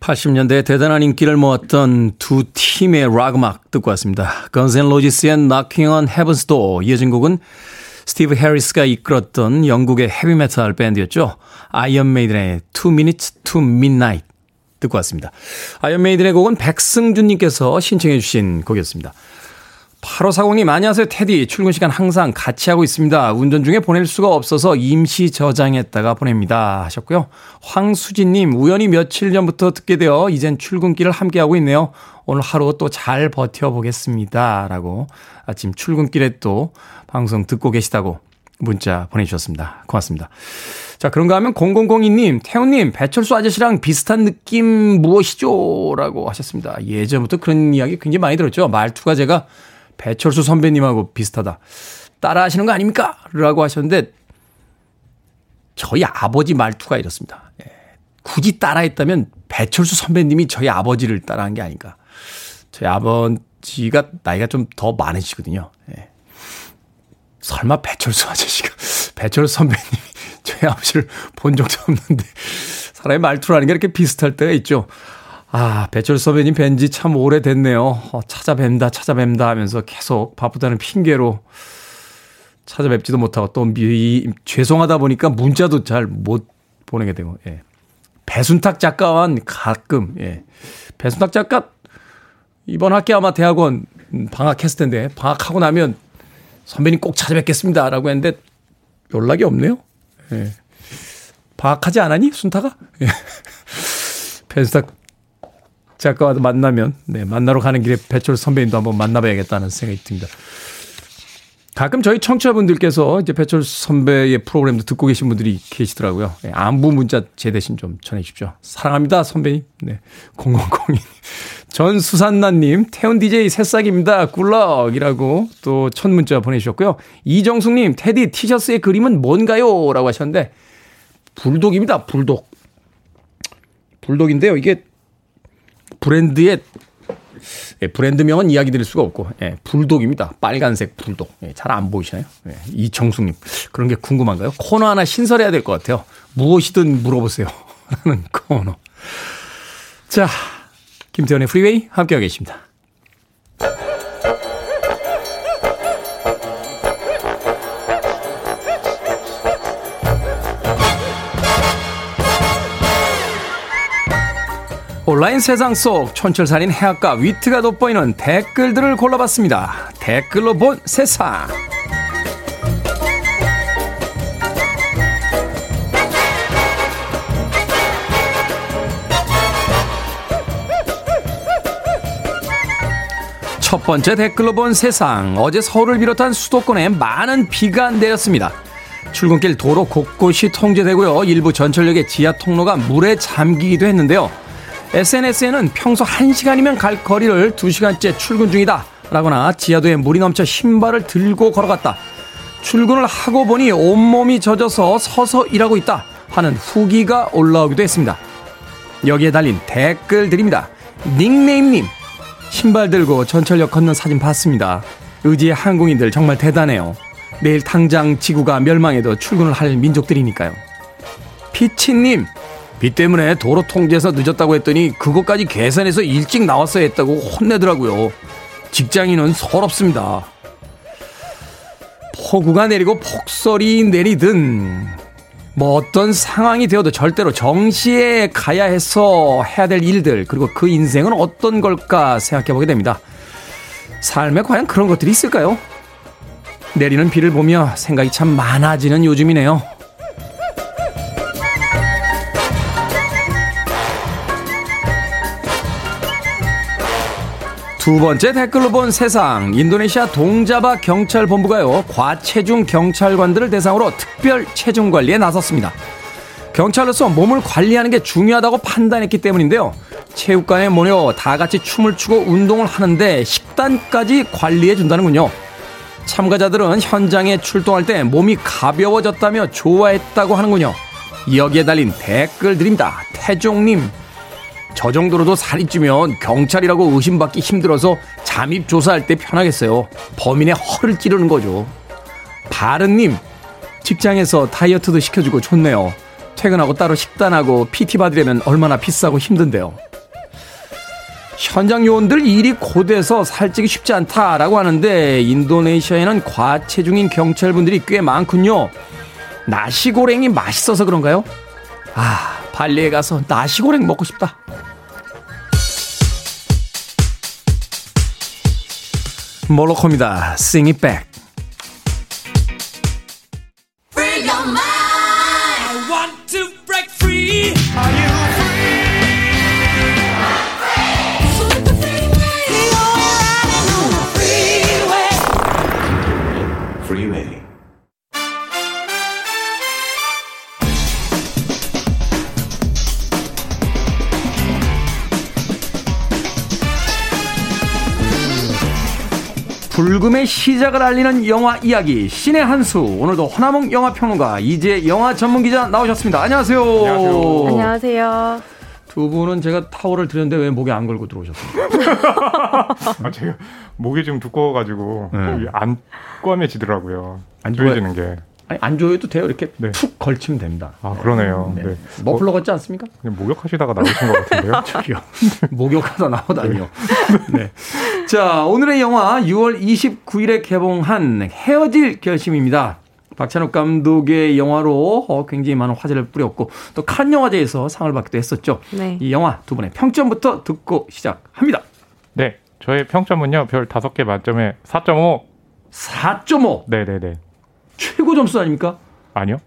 80년대에 대단한 인기를 모았던 두 팀의 락 음악 듣고 왔습니다. Guns N' Roses의 Knocking on Heaven's Door 이어진 곡은 스티브 해리스가 이끌었던 영국의 헤비메탈 밴드였죠. 아이언 메이든의 Two Minutes to Midnight 듣고 왔습니다. 아이언 메이든의 곡은 백승준님께서 신청해 주신 곡이었습니다. 8540님, 안녕하세요, 테디. 출근 시간 항상 같이 하고 있습니다. 운전 중에 보낼 수가 없어서 임시 저장했다가 보냅니다. 하셨고요. 황수진님, 우연히 며칠 전부터 듣게 되어 이젠 출근길을 함께하고 있네요. 오늘 하루 또 잘 버텨보겠습니다. 라고 아침 출근길에 또 방송 듣고 계시다고 문자 보내주셨습니다. 고맙습니다. 자, 그런가 하면 0002님, 태훈님, 배철수 아저씨랑 비슷한 느낌 무엇이죠? 라고 하셨습니다. 예전부터 그런 이야기 굉장히 많이 들었죠. 말투가 제가 배철수 선배님하고 비슷하다. 따라 하시는 거 아닙니까? 라고 하셨는데, 저희 아버지 말투가 이렇습니다. 예. 굳이 따라했다면 배철수 선배님이 저희 아버지를 따라한 게 아닌가. 저희 아버지가 나이가 좀 더 많으시거든요. 예. 설마 배철수 아저씨가, 배철수 선배님이 저희 아버지를 본 적도 없는데, 사람의 말투라는 게 이렇게 비슷할 때가 있죠. 아, 배철 선배님 뵌지 참 오래됐네요. 어, 찾아뵌다, 찾아뵌다 하면서 계속 바쁘다는 핑계로 찾아뵙지도 못하고 또 미, 죄송하다 보니까 문자도 잘 못 보내게 되고, 예. 배순탁 작가와는 가끔, 예. 배순탁 작가 이번 학기 아마 대학원 방학했을 텐데, 방학하고 나면 선배님 꼭 찾아뵙겠습니다. 라고 했는데 연락이 없네요. 예. 방학하지 않았니? 순타가? 예. 배순탁 작가와 만나면, 네, 만나러 가는 길에 배철 선배님도 한번 만나봐야겠다는 생각이 듭니다. 가끔 저희 청취자분들께서 이제 배철 선배의 프로그램도 듣고 계신 분들이 계시더라고요. 네, 안부 문자 제 대신 좀 전해 주십시오. 사랑합니다, 선배님. 네. 0002. 전 수산나님, 태훈 DJ 새싹입니다. 꿀럭이라고 또 첫 문자 보내주셨고요. 이정숙님, 테디 티셔츠의 그림은 뭔가요? 라고 하셨는데, 불독입니다, 불독. 불독인데요. 이게 브랜드의 예, 브랜드명은 이야기 드릴 수가 없고 예, 불독입니다. 빨간색 불독. 예, 잘안 보이시나요? 예, 이정숙님 그런 게 궁금한가요? 코너 하나 신설해야 될 것 같아요. 무엇이든 물어보세요. 라는 코너. 자, 김태현의 프리웨이 함께하고 계십니다. 온라인 세상 속 촌철살인 해학과 위트가 돋보이는 댓글들을 골라봤습니다. 댓글로 본 세상. 첫 번째 댓글로 본 세상. 어제 서울을 비롯한 수도권에 많은 비가 내렸습니다. 출근길 도로 곳곳이 통제되고요. 일부 전철역의 지하 통로가 물에 잠기기도 했는데요. SNS에는 평소 1시간이면 갈 거리를 2시간째 출근 중이다. 라거나 지하도에 물이 넘쳐 신발을 들고 걸어갔다. 출근을 하고 보니 온몸이 젖어서 서서 일하고 있다. 하는 후기가 올라오기도 했습니다. 여기에 달린 댓글들입니다. 닉네임님, 신발 들고 전철역 걷는 사진 봤습니다. 의지의 항공인들 정말 대단해요. 내일 당장 지구가 멸망해도 출근을 할 민족들이니까요. 피치님, 비 때문에 도로 통제해서 늦었다고 했더니 그것까지 계산해서 일찍 나왔어야 했다고 혼내더라고요. 직장인은 서럽습니다. 폭우가 내리고 폭설이 내리든 뭐 어떤 상황이 되어도 절대로 정시에 가야 해서 해야 될 일들 그리고 그 인생은 어떤 걸까 생각해 보게 됩니다. 삶에 과연 그런 것들이 있을까요? 내리는 비를 보며 생각이 참 많아지는 요즘이네요. 두 번째 댓글로 본 세상. 인도네시아 동자바 경찰본부가요, 과체중 경찰관들을 대상으로 특별 체중 관리에 나섰습니다. 경찰로서 몸을 관리하는 게 중요하다고 판단했기 때문인데요. 체육관에 모여 다 같이 춤을 추고 운동을 하는데 식단까지 관리해 준다는군요. 참가자들은 현장에 출동할 때 몸이 가벼워졌다며 좋아했다고 하는군요. 여기에 달린 댓글들입니다. 태종님, 저 정도로도 살이 찌면 경찰이라고 의심받기 힘들어서 잠입 조사할 때 편하겠어요. 범인의 허를 찌르는 거죠. 바른님, 직장에서 다이어트도 시켜주고 좋네요. 퇴근하고 따로 식단하고 PT 받으려면 얼마나 비싸고 힘든데요. 현장 요원들 일이 고돼서 살찌기 쉽지 않다라고 하는데 인도네시아에는 과체중인 경찰분들이 꽤 많군요. 나시고랭이 맛있어서 그런가요? 아, 발리에 가서 나시고랭 먹고 싶다. 몰로코입니다. Sing it back. 불금의 시작을 알리는 영화 이야기 신의 한수 오늘도 허나몽 영화 평론가 이제 영화 전문 기자 나오셨습니다. 안녕하세요. 안녕하세요. 안녕하세요. 두 분은 제가 타월을 드렸는데 왜 목에 안 걸고 들어오셨어요? 아, 제가 목이 좀 두꺼워가지고 네. 안 꿰매지더라고요. 안 조여지는 게. 아니, 안 조여도 돼요. 이렇게 네. 툭 걸치면 됩니다. 아, 그러네요. 네. 네. 머플러 같지 않습니까? 그냥 목욕하시다가 나오신 것 같은데요. 저기요. 목욕하다 나오다니요. 네. 자, 오늘의 영화 6월 29일에 개봉한 헤어질 결심입니다. 박찬욱 감독의 영화로 어, 굉장히 많은 화제를 뿌렸고 또 칸 영화제에서 상을 받기도 했었죠. 네. 이 영화 두 분의 평점부터 듣고 시작합니다. 네. 저의 평점은요. 별 5개 만점에 4.5. 4.5. 네 네 네. 최고 점수 아닙니까? 아니요.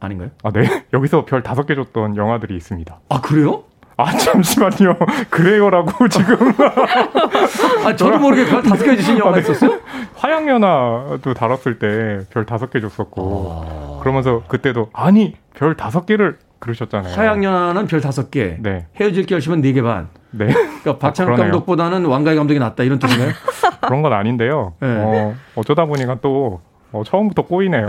아닌가요? 아, 네. 여기서 별 5개 줬던 영화들이 있습니다. 아, 그래요? 아, 잠시만요. 그래요라고 지금. 아, 저도 모르게 별 다섯 개 주신 영화 아, 네. 있었어요? 화양연화도 다뤘을 때 별 다섯 개 줬었고. 아... 그러면서 그때도, 아니, 별 다섯 개를 그러셨잖아요. 화양연화는 별 다섯 개. 네. 헤어질 결심은 네 개 반. 네. 그러니까 박찬욱 아, 감독보다는 왕가희 감독이 낫다 이런 뜻인가요? 그런 건 아닌데요. 네. 어, 어쩌다 보니까 또 어, 처음부터 꼬이네요.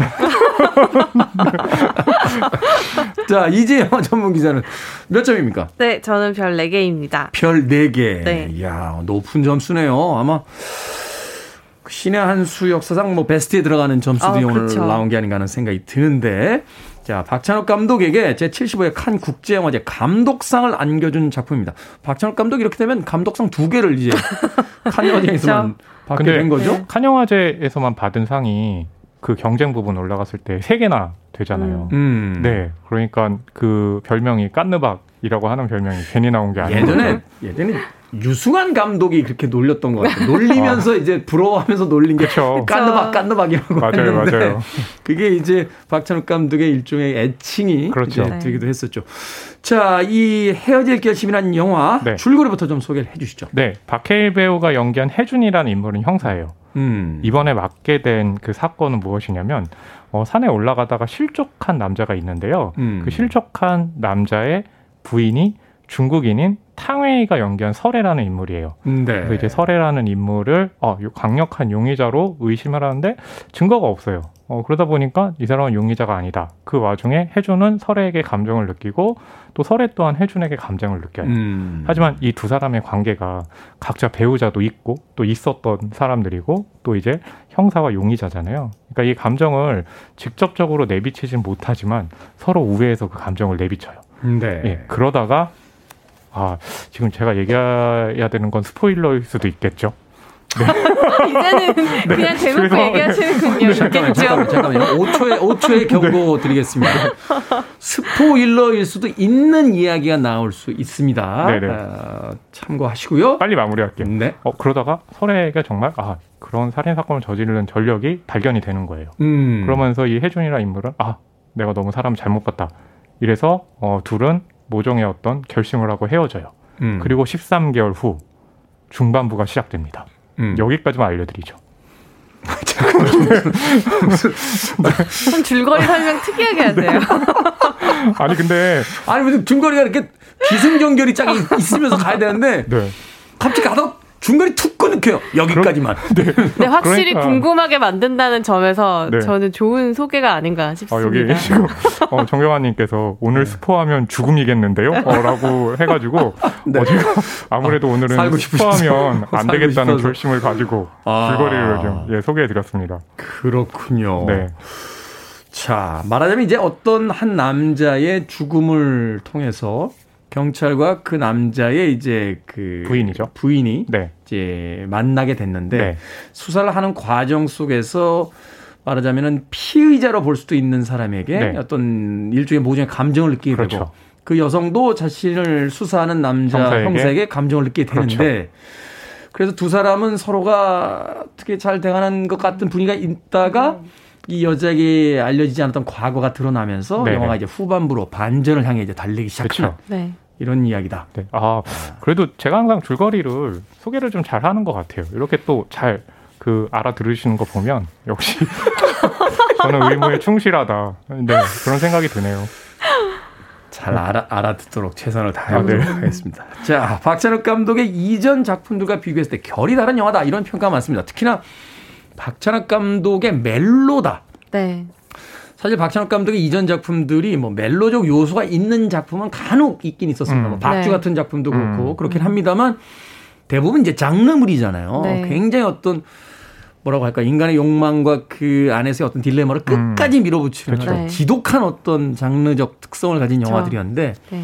자, 이제 영화 전문 기자는 몇 점입니까? 네, 저는 별 4개입니다. 별 4개. 네. 이야, 높은 점수네요. 아마 신의 한 수 역사상 뭐 베스트에 들어가는 점수들이 아, 오늘 그렇죠. 나온 게 아닌가 하는 생각이 드는데 자, 박찬욱 감독에게 제75회 칸 국제영화제 감독상을 안겨준 작품입니다. 박찬욱 감독이 이렇게 되면 감독상 두 개를 이제 칸 영화제에서만. 받게 된 거죠? 네. 칸 영화제에서만 받은 상이 그 경쟁 부분 올라갔을 때 세 개나 되잖아요. 음. 음. 네. 그러니까 그 별명이 깐느박 이라고 하는 별명이 괜히 나온 게 아니고 예전에 예전에 유승환 감독이 그렇게 놀렸던 것 같아요. 놀리면서 아. 이제 부러워하면서 놀린 게 그쵸. 깐느박 깐느박이라고 맞아요, 했는데 맞아요. 그게 이제 박찬욱 감독의 일종의 애칭이 그렇죠. 이제 되기도 했었죠. 자, 이 헤어질 결심이라는 영화 네. 줄거리부터 좀 소개를 해주시죠. 네, 박해일 배우가 연기한 혜준이라는 인물은 형사예요. 음. 이번에 맡게 된 그 사건은 무엇이냐면 어, 산에 올라가다가 실족한 남자가 있는데요. 음. 그 실족한 남자의 부인이 중국인인 탕웨이가 연기한 설애라는 인물이에요. 네. 그래서 이제 설애라는 인물을 어, 강력한 용의자로 의심을 하는데 증거가 없어요. 어, 그러다 보니까 이 사람은 용의자가 아니다. 그 와중에 해준은 설애에게 감정을 느끼고 또 설애 또한 해준에게 감정을 느껴요. 음. 하지만 이 두 사람의 관계가 각자 배우자도 있고 또 있었던 사람들이고 또 이제 형사와 용의자잖아요. 그러니까 이 감정을 직접적으로 내비치진 못하지만 서로 우회해서 그 감정을 내비쳐요. 네. 예, 그러다가 아, 지금 제가 얘기해야 되는 건 스포일러일 수도 있겠죠. 네. 이제는 네. 그냥 대놓고 얘기하시는군요. 네. 잠깐만, 잠깐만, 잠깐만요. 5초의, 5초의 경고 네. 드리겠습니다. 스포일러일 수도 있는 이야기가 나올 수 있습니다. 네네. 어, 참고하시고요. 빨리 마무리할게요. 네. 어, 그러다가 설애가 정말, 아, 그런 살인사건을 저지르는 전력이 발견이 되는 거예요. 음. 그러면서 이 혜준이라 인물은, 아, 내가 너무 사람 잘못 봤다. 이래서, 어, 둘은 모종의 어떤 결심을 하고 헤어져요. 음. 그리고 13개월 후 중반부가 시작됩니다. 음. 여기까지만 알려드리죠. 무슨 줄거리 설명 특이하게 하세요. 아니 근데 아니 무슨 줄거리가 이렇게 기승전결이 쫙 있으면서 가야 되는데 네. 갑자기 가다 중간에 툭 끊겨요. 여기까지만. 네. 네. 확실히 그러니까. 궁금하게 만든다는 점에서 네. 저는 좋은 소개가 아닌가 싶습니다. 아, 여기 지금 어, 정경환님께서 오늘 네. 스포하면 죽음이겠는데요? 어, 라고 해가지고 네. 어, 제가 아무래도 아, 오늘은 스포하면 안 되겠다는. 결심을 가지고 아. 줄거리를 좀 예, 소개해드렸습니다. 그렇군요. 네. 자, 말하자면 이제 어떤 한 남자의 죽음을 통해서 경찰과 그 남자의 이제 그 부인이죠. 부인이 네. 이제 만나게 됐는데 네. 수사를 하는 과정 속에서 말하자면은 피의자로 볼 수도 있는 사람에게 네. 어떤 일종의 모종의 감정을 느끼게 그렇죠. 되고 그 여성도 자신을 수사하는 남자 형사에게, 형사에게 감정을 느끼게 되는데 그렇죠. 그래서 두 사람은 서로가 어떻게 잘 대하는 것 같은 분위기가 있다가 이 여자에게 알려지지 않았던 과거가 드러나면서 네 영화가 이제 후반부로 반전을 향해 이제 달리기 시작하는 네. 이런 이야기다. 네. 아 그래도 제가 항상 줄거리를 소개를 좀 잘 하는 것 같아요. 이렇게 또 잘 그 알아들으시는 거 보면 역시 저는 의무에 충실하다. 네 그런 생각이 드네요. 잘 알아, 알아듣도록 최선을 다해보도록 아, 네. 하겠습니다. 자, 박찬욱 감독의 이전 작품들과 비교했을 때 결이 다른 영화다. 이런 평가가 많습니다. 특히나 박찬욱 감독의 멜로다. 네. 사실 박찬욱 감독의 이전 작품들이 뭐 멜로적 요소가 있는 작품은 간혹 있긴 있었습니다. 음. 뭐 박쥐 네. 같은 작품도 그렇고 음. 그렇긴 합니다만 대부분 이제 장르물이잖아요. 네. 굉장히 어떤 뭐라고 할까 인간의 욕망과 그 안에서의 어떤 딜레마를 음. 끝까지 밀어붙이는 그렇죠. 네. 지독한 어떤 장르적 특성을 가진 그렇죠. 영화들이었는데 네.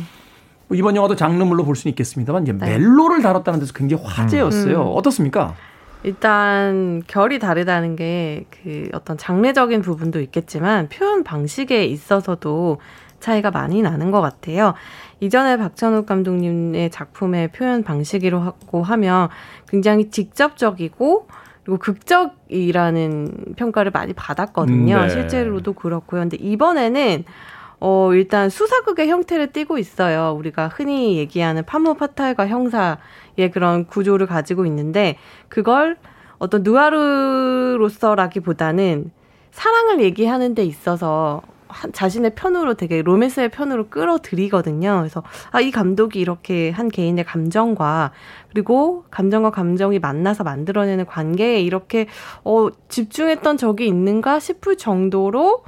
뭐 이번 영화도 장르물로 볼 수는 있겠습니다만 이제 네. 멜로를 다뤘다는 데서 굉장히 화제였어요. 음. 어떻습니까? 일단 결이 다르다는 게 그 어떤 장르적인 부분도 있겠지만 표현 방식에 있어서도 차이가 많이 나는 것 같아요. 이전에 박찬욱 감독님의 작품의 표현 방식이라고 하면 굉장히 직접적이고 그리고 극적이라는 평가를 많이 받았거든요. 네. 실제로도 그렇고요. 근데 이번에는 어, 일단 수사극의 형태를 띠고 있어요. 우리가 흔히 얘기하는 파무 파탈과 형사 의 그런 구조를 가지고 있는데 그걸 어떤 누아르로서라기보다는 사랑을 얘기하는 데 있어서 자신의 편으로 되게 로맨스의 편으로 끌어들이거든요. 그래서 아, 이 감독이 이렇게 한 개인의 감정과 그리고 감정과 감정이 만나서 만들어내는 관계에 이렇게 어, 집중했던 적이 있는가 싶을 정도로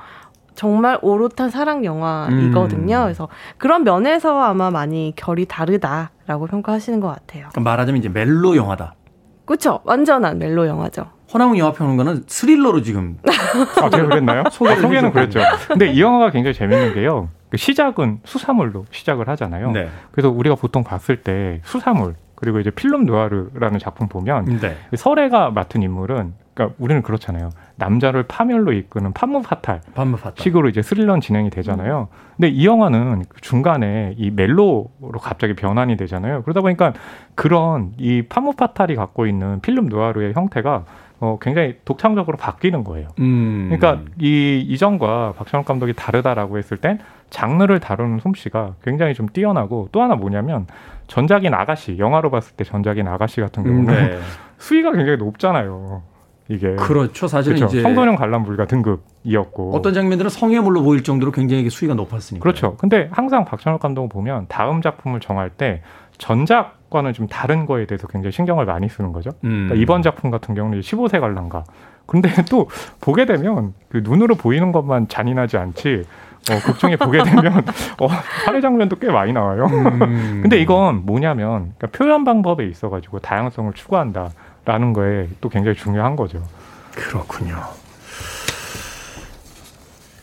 정말 오롯한 사랑 영화이거든요. 음. 그래서 그런 면에서 아마 많이 결이 다르다라고 평가하시는 것 같아요. 말하자면 이제 멜로 영화다. 그렇죠. 완전한 멜로 영화죠. 허나웅 영화평론가는 스릴러로 지금. 아, 제가 그랬나요? 소개, 아, 소개는 그랬죠. 근데 이 영화가 굉장히 재밌는 게요. 그 시작은 수사물로 시작을 하잖아요. 네. 그래서 우리가 보통 봤을 때 수사물 그리고 이제 필름 누아르라는 작품 보면 네. 설애가 맡은 인물은 그러니까 우리는 그렇잖아요. 남자를 파멸로 이끄는 판무파탈 식으로 이제 스릴러 진행이 되잖아요. 근데 이 영화는 중간에 이 멜로로 갑자기 변환이 되잖아요. 그러다 보니까 그런 이 판무파탈이 갖고 있는 필름 누아르의 형태가 어, 굉장히 독창적으로 바뀌는 거예요. 음. 그러니까 이 이전과 박찬욱 감독이 다르다라고 했을 땐 장르를 다루는 솜씨가 굉장히 좀 뛰어나고 또 하나 뭐냐면 전작인 아가씨 영화로 봤을 때 전작인 아가씨 같은 경우는 음, 네. 수위가 굉장히 높잖아요. 이게 그렇죠. 사실은 그렇죠. 이제 청소년 관람물가 등급이었고 어떤 장면들은 성애물로 보일 정도로 굉장히 수위가 높았으니까. 그렇죠. 근데 항상 박찬욱 감독을 보면 다음 작품을 정할 때 전작 과는 좀 다른 거에 대해서 굉장히 신경을 많이 쓰는 거죠. 음. 그러니까 이번 작품 같은 경우는 15세 관람가. 근데 또 보게 되면 그 눈으로 보이는 것만 잔인하지 않지. 어, 극중에 보게 되면 어, 살해 장면도 꽤 많이 나와요. 음. 근데 이건 뭐냐면 그러니까 표현 방법에 있어가지고 다양성을 추구한다. 라는 거에 또 굉장히 중요한 거죠. 그렇군요.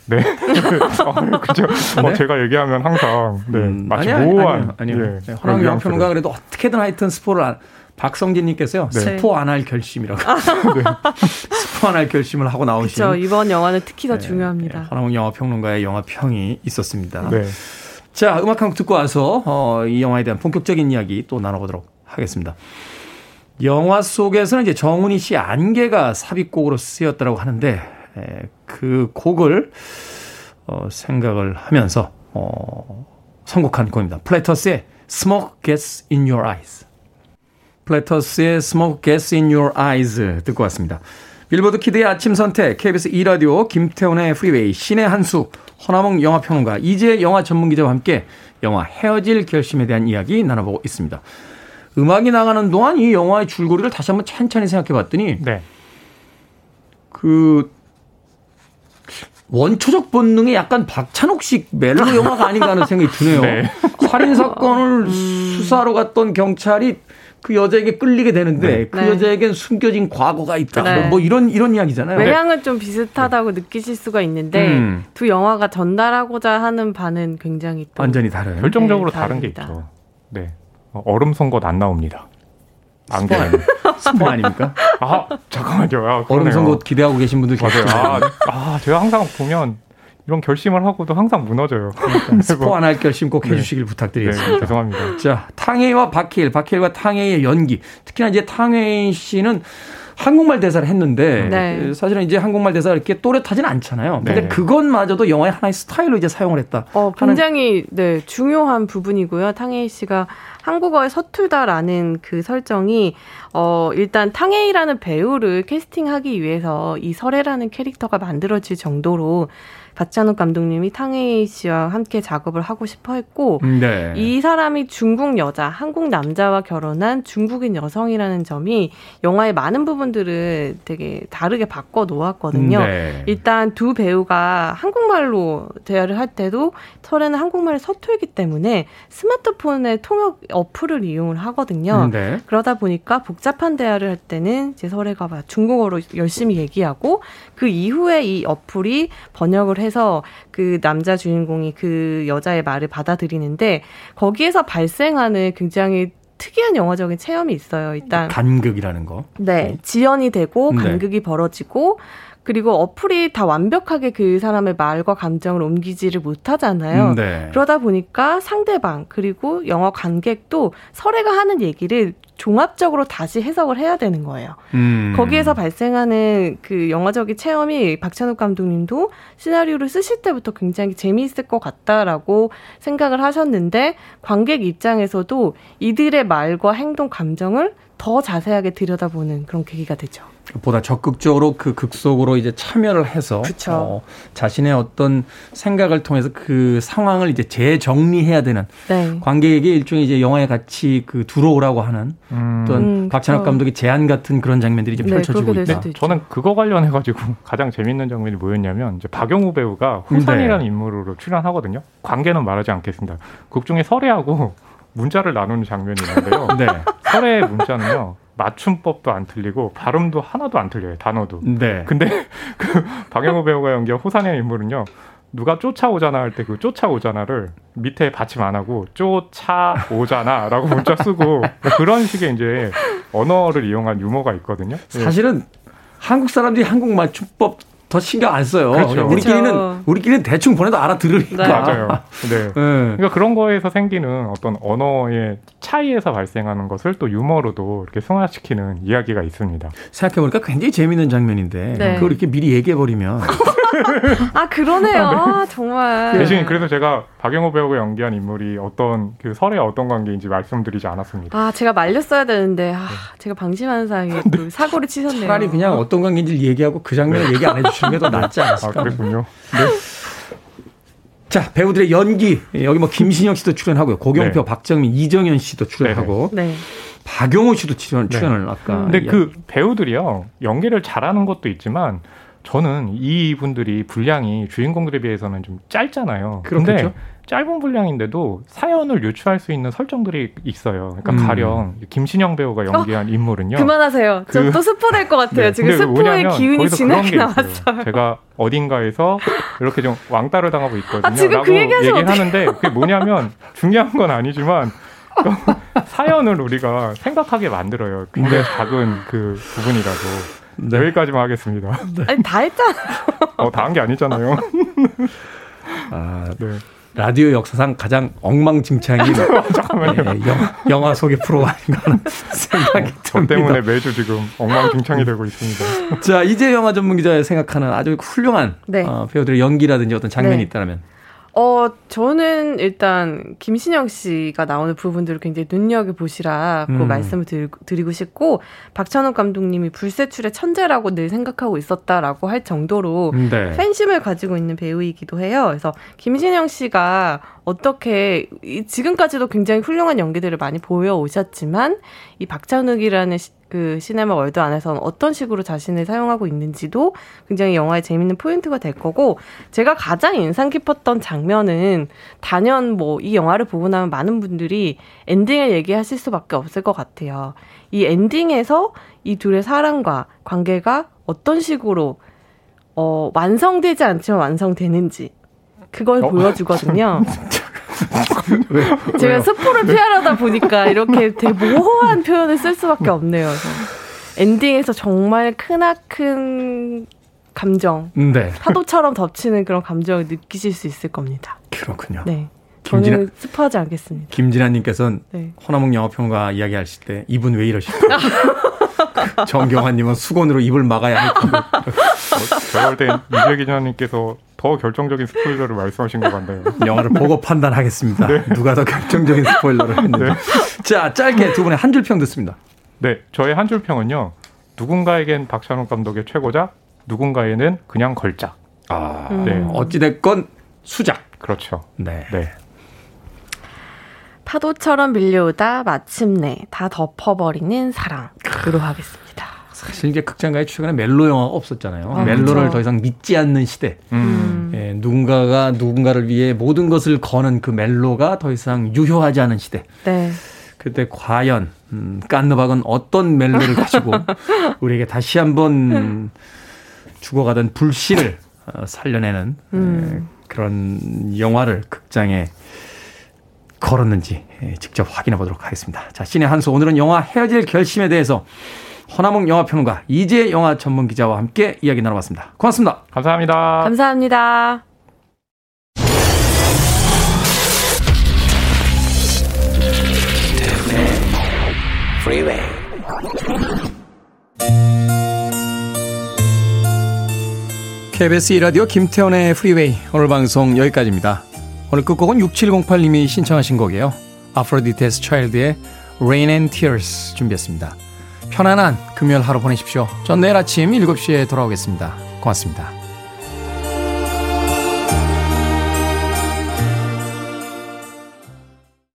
네. 어, 그죠. 어, 네? 어, 제가 얘기하면 항상 네, 음, 마치 아니, 모호한 아니요. 아니요. 예, 네, 허랑 영평가 그래도 어떻게든 하여튼 스포를 안, 박성진님께서요 네. 스포 안 할 결심이라고 네. 스포 안 할 결심을 하고 나오신. 그렇죠. 이번 영화는 특히 더 네, 중요합니다. 네, 허랑 영화 평론가의 영화 평이 있었습니다. 네. 자 음악 한 곡 듣고 와서 어, 이 영화에 대한 본격적인 이야기 또 나눠보도록 하겠습니다. 영화 속에서는 이제 정훈이 씨 안개가 삽입곡으로 쓰였다고 하는데 에, 그 곡을 어, 생각을 하면서 어, 선곡한 곡입니다. 플래터스의 Smoke Gets in Your Eyes. 플래터스의 Smoke Gets in Your Eyes 듣고 왔습니다. 빌보드 키드의 아침 선택, KBS 2라디오, 김태훈의 프리웨이, 신의 한수, 허남웅 영화평론가, 이제 영화 전문기자와 함께 영화 헤어질 결심에 대한 이야기 나눠보고 있습니다. 음악이 나가는 동안 이 영화의 줄거리를 다시 한번 천천히 생각해 봤더니 네. 그 원초적 본능이 약간 박찬욱식 멜로 영화가 아닌가 하는 생각이 드네요. 네. 살인 사건을 음. 수사로 갔던 경찰이 그 여자에게 끌리게 되는데 네. 그 네. 여자에겐 숨겨진 과거가 있다. 네. 뭐 이런 이런 이야기잖아요. 외향은 좀 비슷하다고 느끼실 수가 있는데 음. 두 영화가 전달하고자 하는 바는 굉장히 또 완전히 다른 결정적으로 네, 다른 게 있죠. 네. 얼음 송곳 안 나옵니다. 안개 스포 아닙니까? 아 잠깐만요. 아, 얼음 송곳 기대하고 계신 분들 계세요. 아, 아, 제가 항상 보면 이런 결심을 하고도 항상 무너져요. 그러니까 스포 안 할 결심 꼭 네. 해주시길 네. 부탁드리겠습니다. 네, 죄송합니다. 자, 탕웨이와 박해일, 박해일과 탕웨이의 연기. 특히나 이제 탕웨이 씨는 한국말 대사를 했는데 네. 사실은 이제 한국말 대사가 이렇게 또렷하진 않잖아요. 근데 네. 그것마저도 영화의 하나의 스타일로 이제 사용을 했다. 어, 굉장히 네, 중요한 부분이고요. 탕웨이 씨가 한국어에 서툴다라는 그 설정이 어 일단 탕웨이라는 배우를 캐스팅하기 위해서 이 설애라는 캐릭터가 만들어질 정도로 박찬욱 감독님이 탕웨이 씨와 함께 작업을 하고 싶어 했고 음, 네. 이 사람이 중국 여자, 한국 남자와 결혼한 중국인 여성이라는 점이 영화의 많은 부분들을 되게 다르게 바꿔 놓았거든요. 음, 네. 일단 두 배우가 한국말로 대화를 할 때도 설에는 한국말을 서툴기 때문에 스마트폰의 통역 어플을 이용을 하거든요. 네. 그러다 보니까 복잡한 대화를 할 때는 이제 설애가 중국어로 열심히 얘기하고 그 이후에 이 어플이 번역을 해서 그 남자 주인공이 그 여자의 말을 받아들이는데 거기에서 발생하는 굉장히 특이한 영화적인 체험이 있어요. 일단 간극이라는 거. 네, 지연이 되고 네. 간극이 네. 벌어지고 그리고 어플이 다 완벽하게 그 사람의 말과 감정을 옮기지를 못하잖아요. 음, 네. 그러다 보니까 상대방 그리고 영화 관객도 설애가 하는 얘기를 종합적으로 다시 해석을 해야 되는 거예요. 음. 거기에서 발생하는 그 영화적인 체험이 박찬욱 감독님도 시나리오를 쓰실 때부터 굉장히 재미있을 것 같다라고 생각을 하셨는데 관객 입장에서도 이들의 말과 행동 감정을 더 자세하게 들여다보는 그런 계기가 되죠. 보다 적극적으로 그 극속으로 이제 참여를 해서 어, 자신의 어떤 생각을 통해서 그 상황을 이제 재정리해야 되는 네. 관객에게 일종의 이제 영화에 같이 그 들어오라고 하는 음. 어떤 음, 박찬욱 감독의 제안 같은 그런 장면들이 이제 네, 펼쳐지고 있다. 저는 그거 관련해 가지고 가장 재밌는 장면이 뭐였냐면 이제 박영우 배우가 후산이라는 네. 인물로 출연하거든요. 관계는 말하지 않겠습니다. 극 중에 설애하고 문자를 나누는 장면이 있는데요. 네. 설의 문자는요. 맞춤법도 안 틀리고 발음도 하나도 안 틀려요. 단어도. 네. 근데 그 박영호 배우가 연기한 호산의 인물은요. 누가 쫓아오잖아 할 때 그 쫓아오잖아를 밑에 받침 안 하고 쫓아오잖아라고 문자 쓰고 그런 식의 이제 언어를 이용한 유머가 있거든요. 사실은 한국 사람들이 한국 맞춤법 더 신경 안 써요. 그렇죠. 우리끼리는 그렇죠. 우리끼리는 대충 보내도 알아들으니까. 네. 맞아요. 네. 네. 그러니까 그런 거에서 생기는 어떤 언어의 차이에서 발생하는 것을 또 유머로도 이렇게 승화시키는 이야기가 있습니다. 생각해 보니까 굉장히 재밌는 장면인데 네. 그걸 이렇게 미리 얘기해 버리면 아 그러네요. 아, 정말. 대신 그래서 제가 박영호 배우가 연기한 인물이 어떤 그 설의 어떤 관계인지 말씀드리지 않았습니다. 아 제가 말렸어야 되는데 아, 제가 방심하는 사이에 또 사고를 치셨네요. 차라리 그냥 어떤 관계인지 얘기하고 그 장면을 얘기 안 해주시는 게 더 낫지 않을까. 아 그랬군요. 네. 자 배우들의 연기 여기 뭐 김신영 씨도 출연하고요. 고경표, 네. 박정민, 이정현 씨도 출연하고. 네. 네. 박용호 씨도 출연, 네. 출연을 아까. 근데 그 배우들이요 연기를 잘하는 것도 있지만 저는 이분들이 분량이 주인공들에 비해서는 좀 짧잖아요. 그런데 짧은 분량인데도 사연을 유추할 수 있는 설정들이 있어요. 그러니까 음. 가령 김신영 배우가 연기한 어, 인물은요. 그만하세요. 그, 저또 스포 될 것 같아요. 네, 지금 스포의 기운이 진하게 나왔어요. 제가 어딘가에서 이렇게 좀 왕따를 당하고 있거든요. 아, 지금 그 라고 그 얘기를 하는데 그게 뭐냐면 중요한 건 아니지만 사연을 우리가 생각하게 만들어요. 굉장히 네. 작은 그 부분이라도. 네. 여기까지만 하겠습니다. 네. 아니 다 했잖아요. 어, 다 한 게 아니잖아요. 아, 네. 라디오 역사상 가장 엉망진창인 잠깐만요. 네, 영화 속의 프로가 아닌가 하는 생각이 어, 듭니다. 때문에 매주 지금 엉망진창이 되고 있습니다. 자, 이제 영화 전문 기자의 생각하는 아주 훌륭한 네. 어, 배우들의 연기라든지 어떤 장면이 네. 있다면 어, 저는 일단 김신영 씨가 나오는 부분들을 굉장히 눈여겨보시라고 음. 말씀을 드리고 싶고, 박찬욱 감독님이 불세출의 천재라고 늘 생각하고 있었다라고 할 정도로 네. 팬심을 가지고 있는 배우이기도 해요. 그래서 김신영 씨가 어떻게, 지금까지도 굉장히 훌륭한 연기들을 많이 보여오셨지만, 이 박찬욱이라는 그 시네마 월드 안에서는 어떤 식으로 자신을 사용하고 있는지도 굉장히 영화의 재밌는 포인트가 될 거고 제가 가장 인상 깊었던 장면은 단연 뭐 이 영화를 보고 나면 많은 분들이 엔딩을 얘기하실 수밖에 없을 것 같아요. 이 엔딩에서 이 둘의 사랑과 관계가 어떤 식으로 어 완성되지 않지만 완성되는지 그걸 어? 보여주거든요. 제가 스포를 피하려다 보니까 이렇게 되게 모호한 표현을 쓸 수밖에 없네요. 엔딩에서 정말 크나큰 감정, 네. 파도처럼 덮치는 그런 감정을 느끼실 수 있을 겁니다. 그렇군요. 네. 김진아, 저는 스포하지 않겠습니다. 김진아님께서는 네. 허나몽 영화평가 이야기하실 때 이분 왜 이러실까? 정경환님은 수건으로 입을 막아야 할 거고. 제가 볼때 이재 기자님께서 더 결정적인 스포일러를 말씀하신 것 같네요. 영화를 보고 판단하겠습니다. 네. 누가 더 결정적인 스포일러를 했는지. 네. 자, 짧게 두 분의 한 줄 평 듣습니다. 네, 저의 한 줄 평은요. 누군가에겐 박찬욱 감독의 최고작, 누군가에는 그냥 걸작. 아, 네. 어찌됐건 수작. 그렇죠. 네. 네. 파도처럼 밀려오다 마침내 다 덮어버리는 사랑으로 하겠습니다. 사실 이제 극장가에 최근에 멜로 영화가 없었잖아요. 아, 멜로를 그렇죠. 더 이상 믿지 않는 시대. 음. 예, 누군가가 누군가를 위해 모든 것을 거는 그 멜로가 더 이상 유효하지 않은 시대. 네. 그때 과연 음, 깐느박은 어떤 멜로를 가지고 우리에게 다시 한번 죽어가던 불씨를 어, 살려내는 음. 에, 그런 영화를 극장에 걸었는지 에, 직접 확인해 보도록 하겠습니다. 자, 신의 한수 오늘은 영화 헤어질 결심에 대해서 허나몽 영화평론가 이재 영화 전문 기자와 함께 이야기 나눠봤습니다. 고맙습니다. 감사합니다. 감사합니다. KBS 2라디오 김태훈의 프리웨이 오늘 방송 여기까지입니다. 오늘 끝곡은 6708님이 신청하신 곡이에요. 아프로디테스 차일드의 Rain and Tears 준비했습니다. 편안한 금요일 하루 보내십시오. 전 내일 아침 7시에 돌아오겠습니다. 고맙습니다.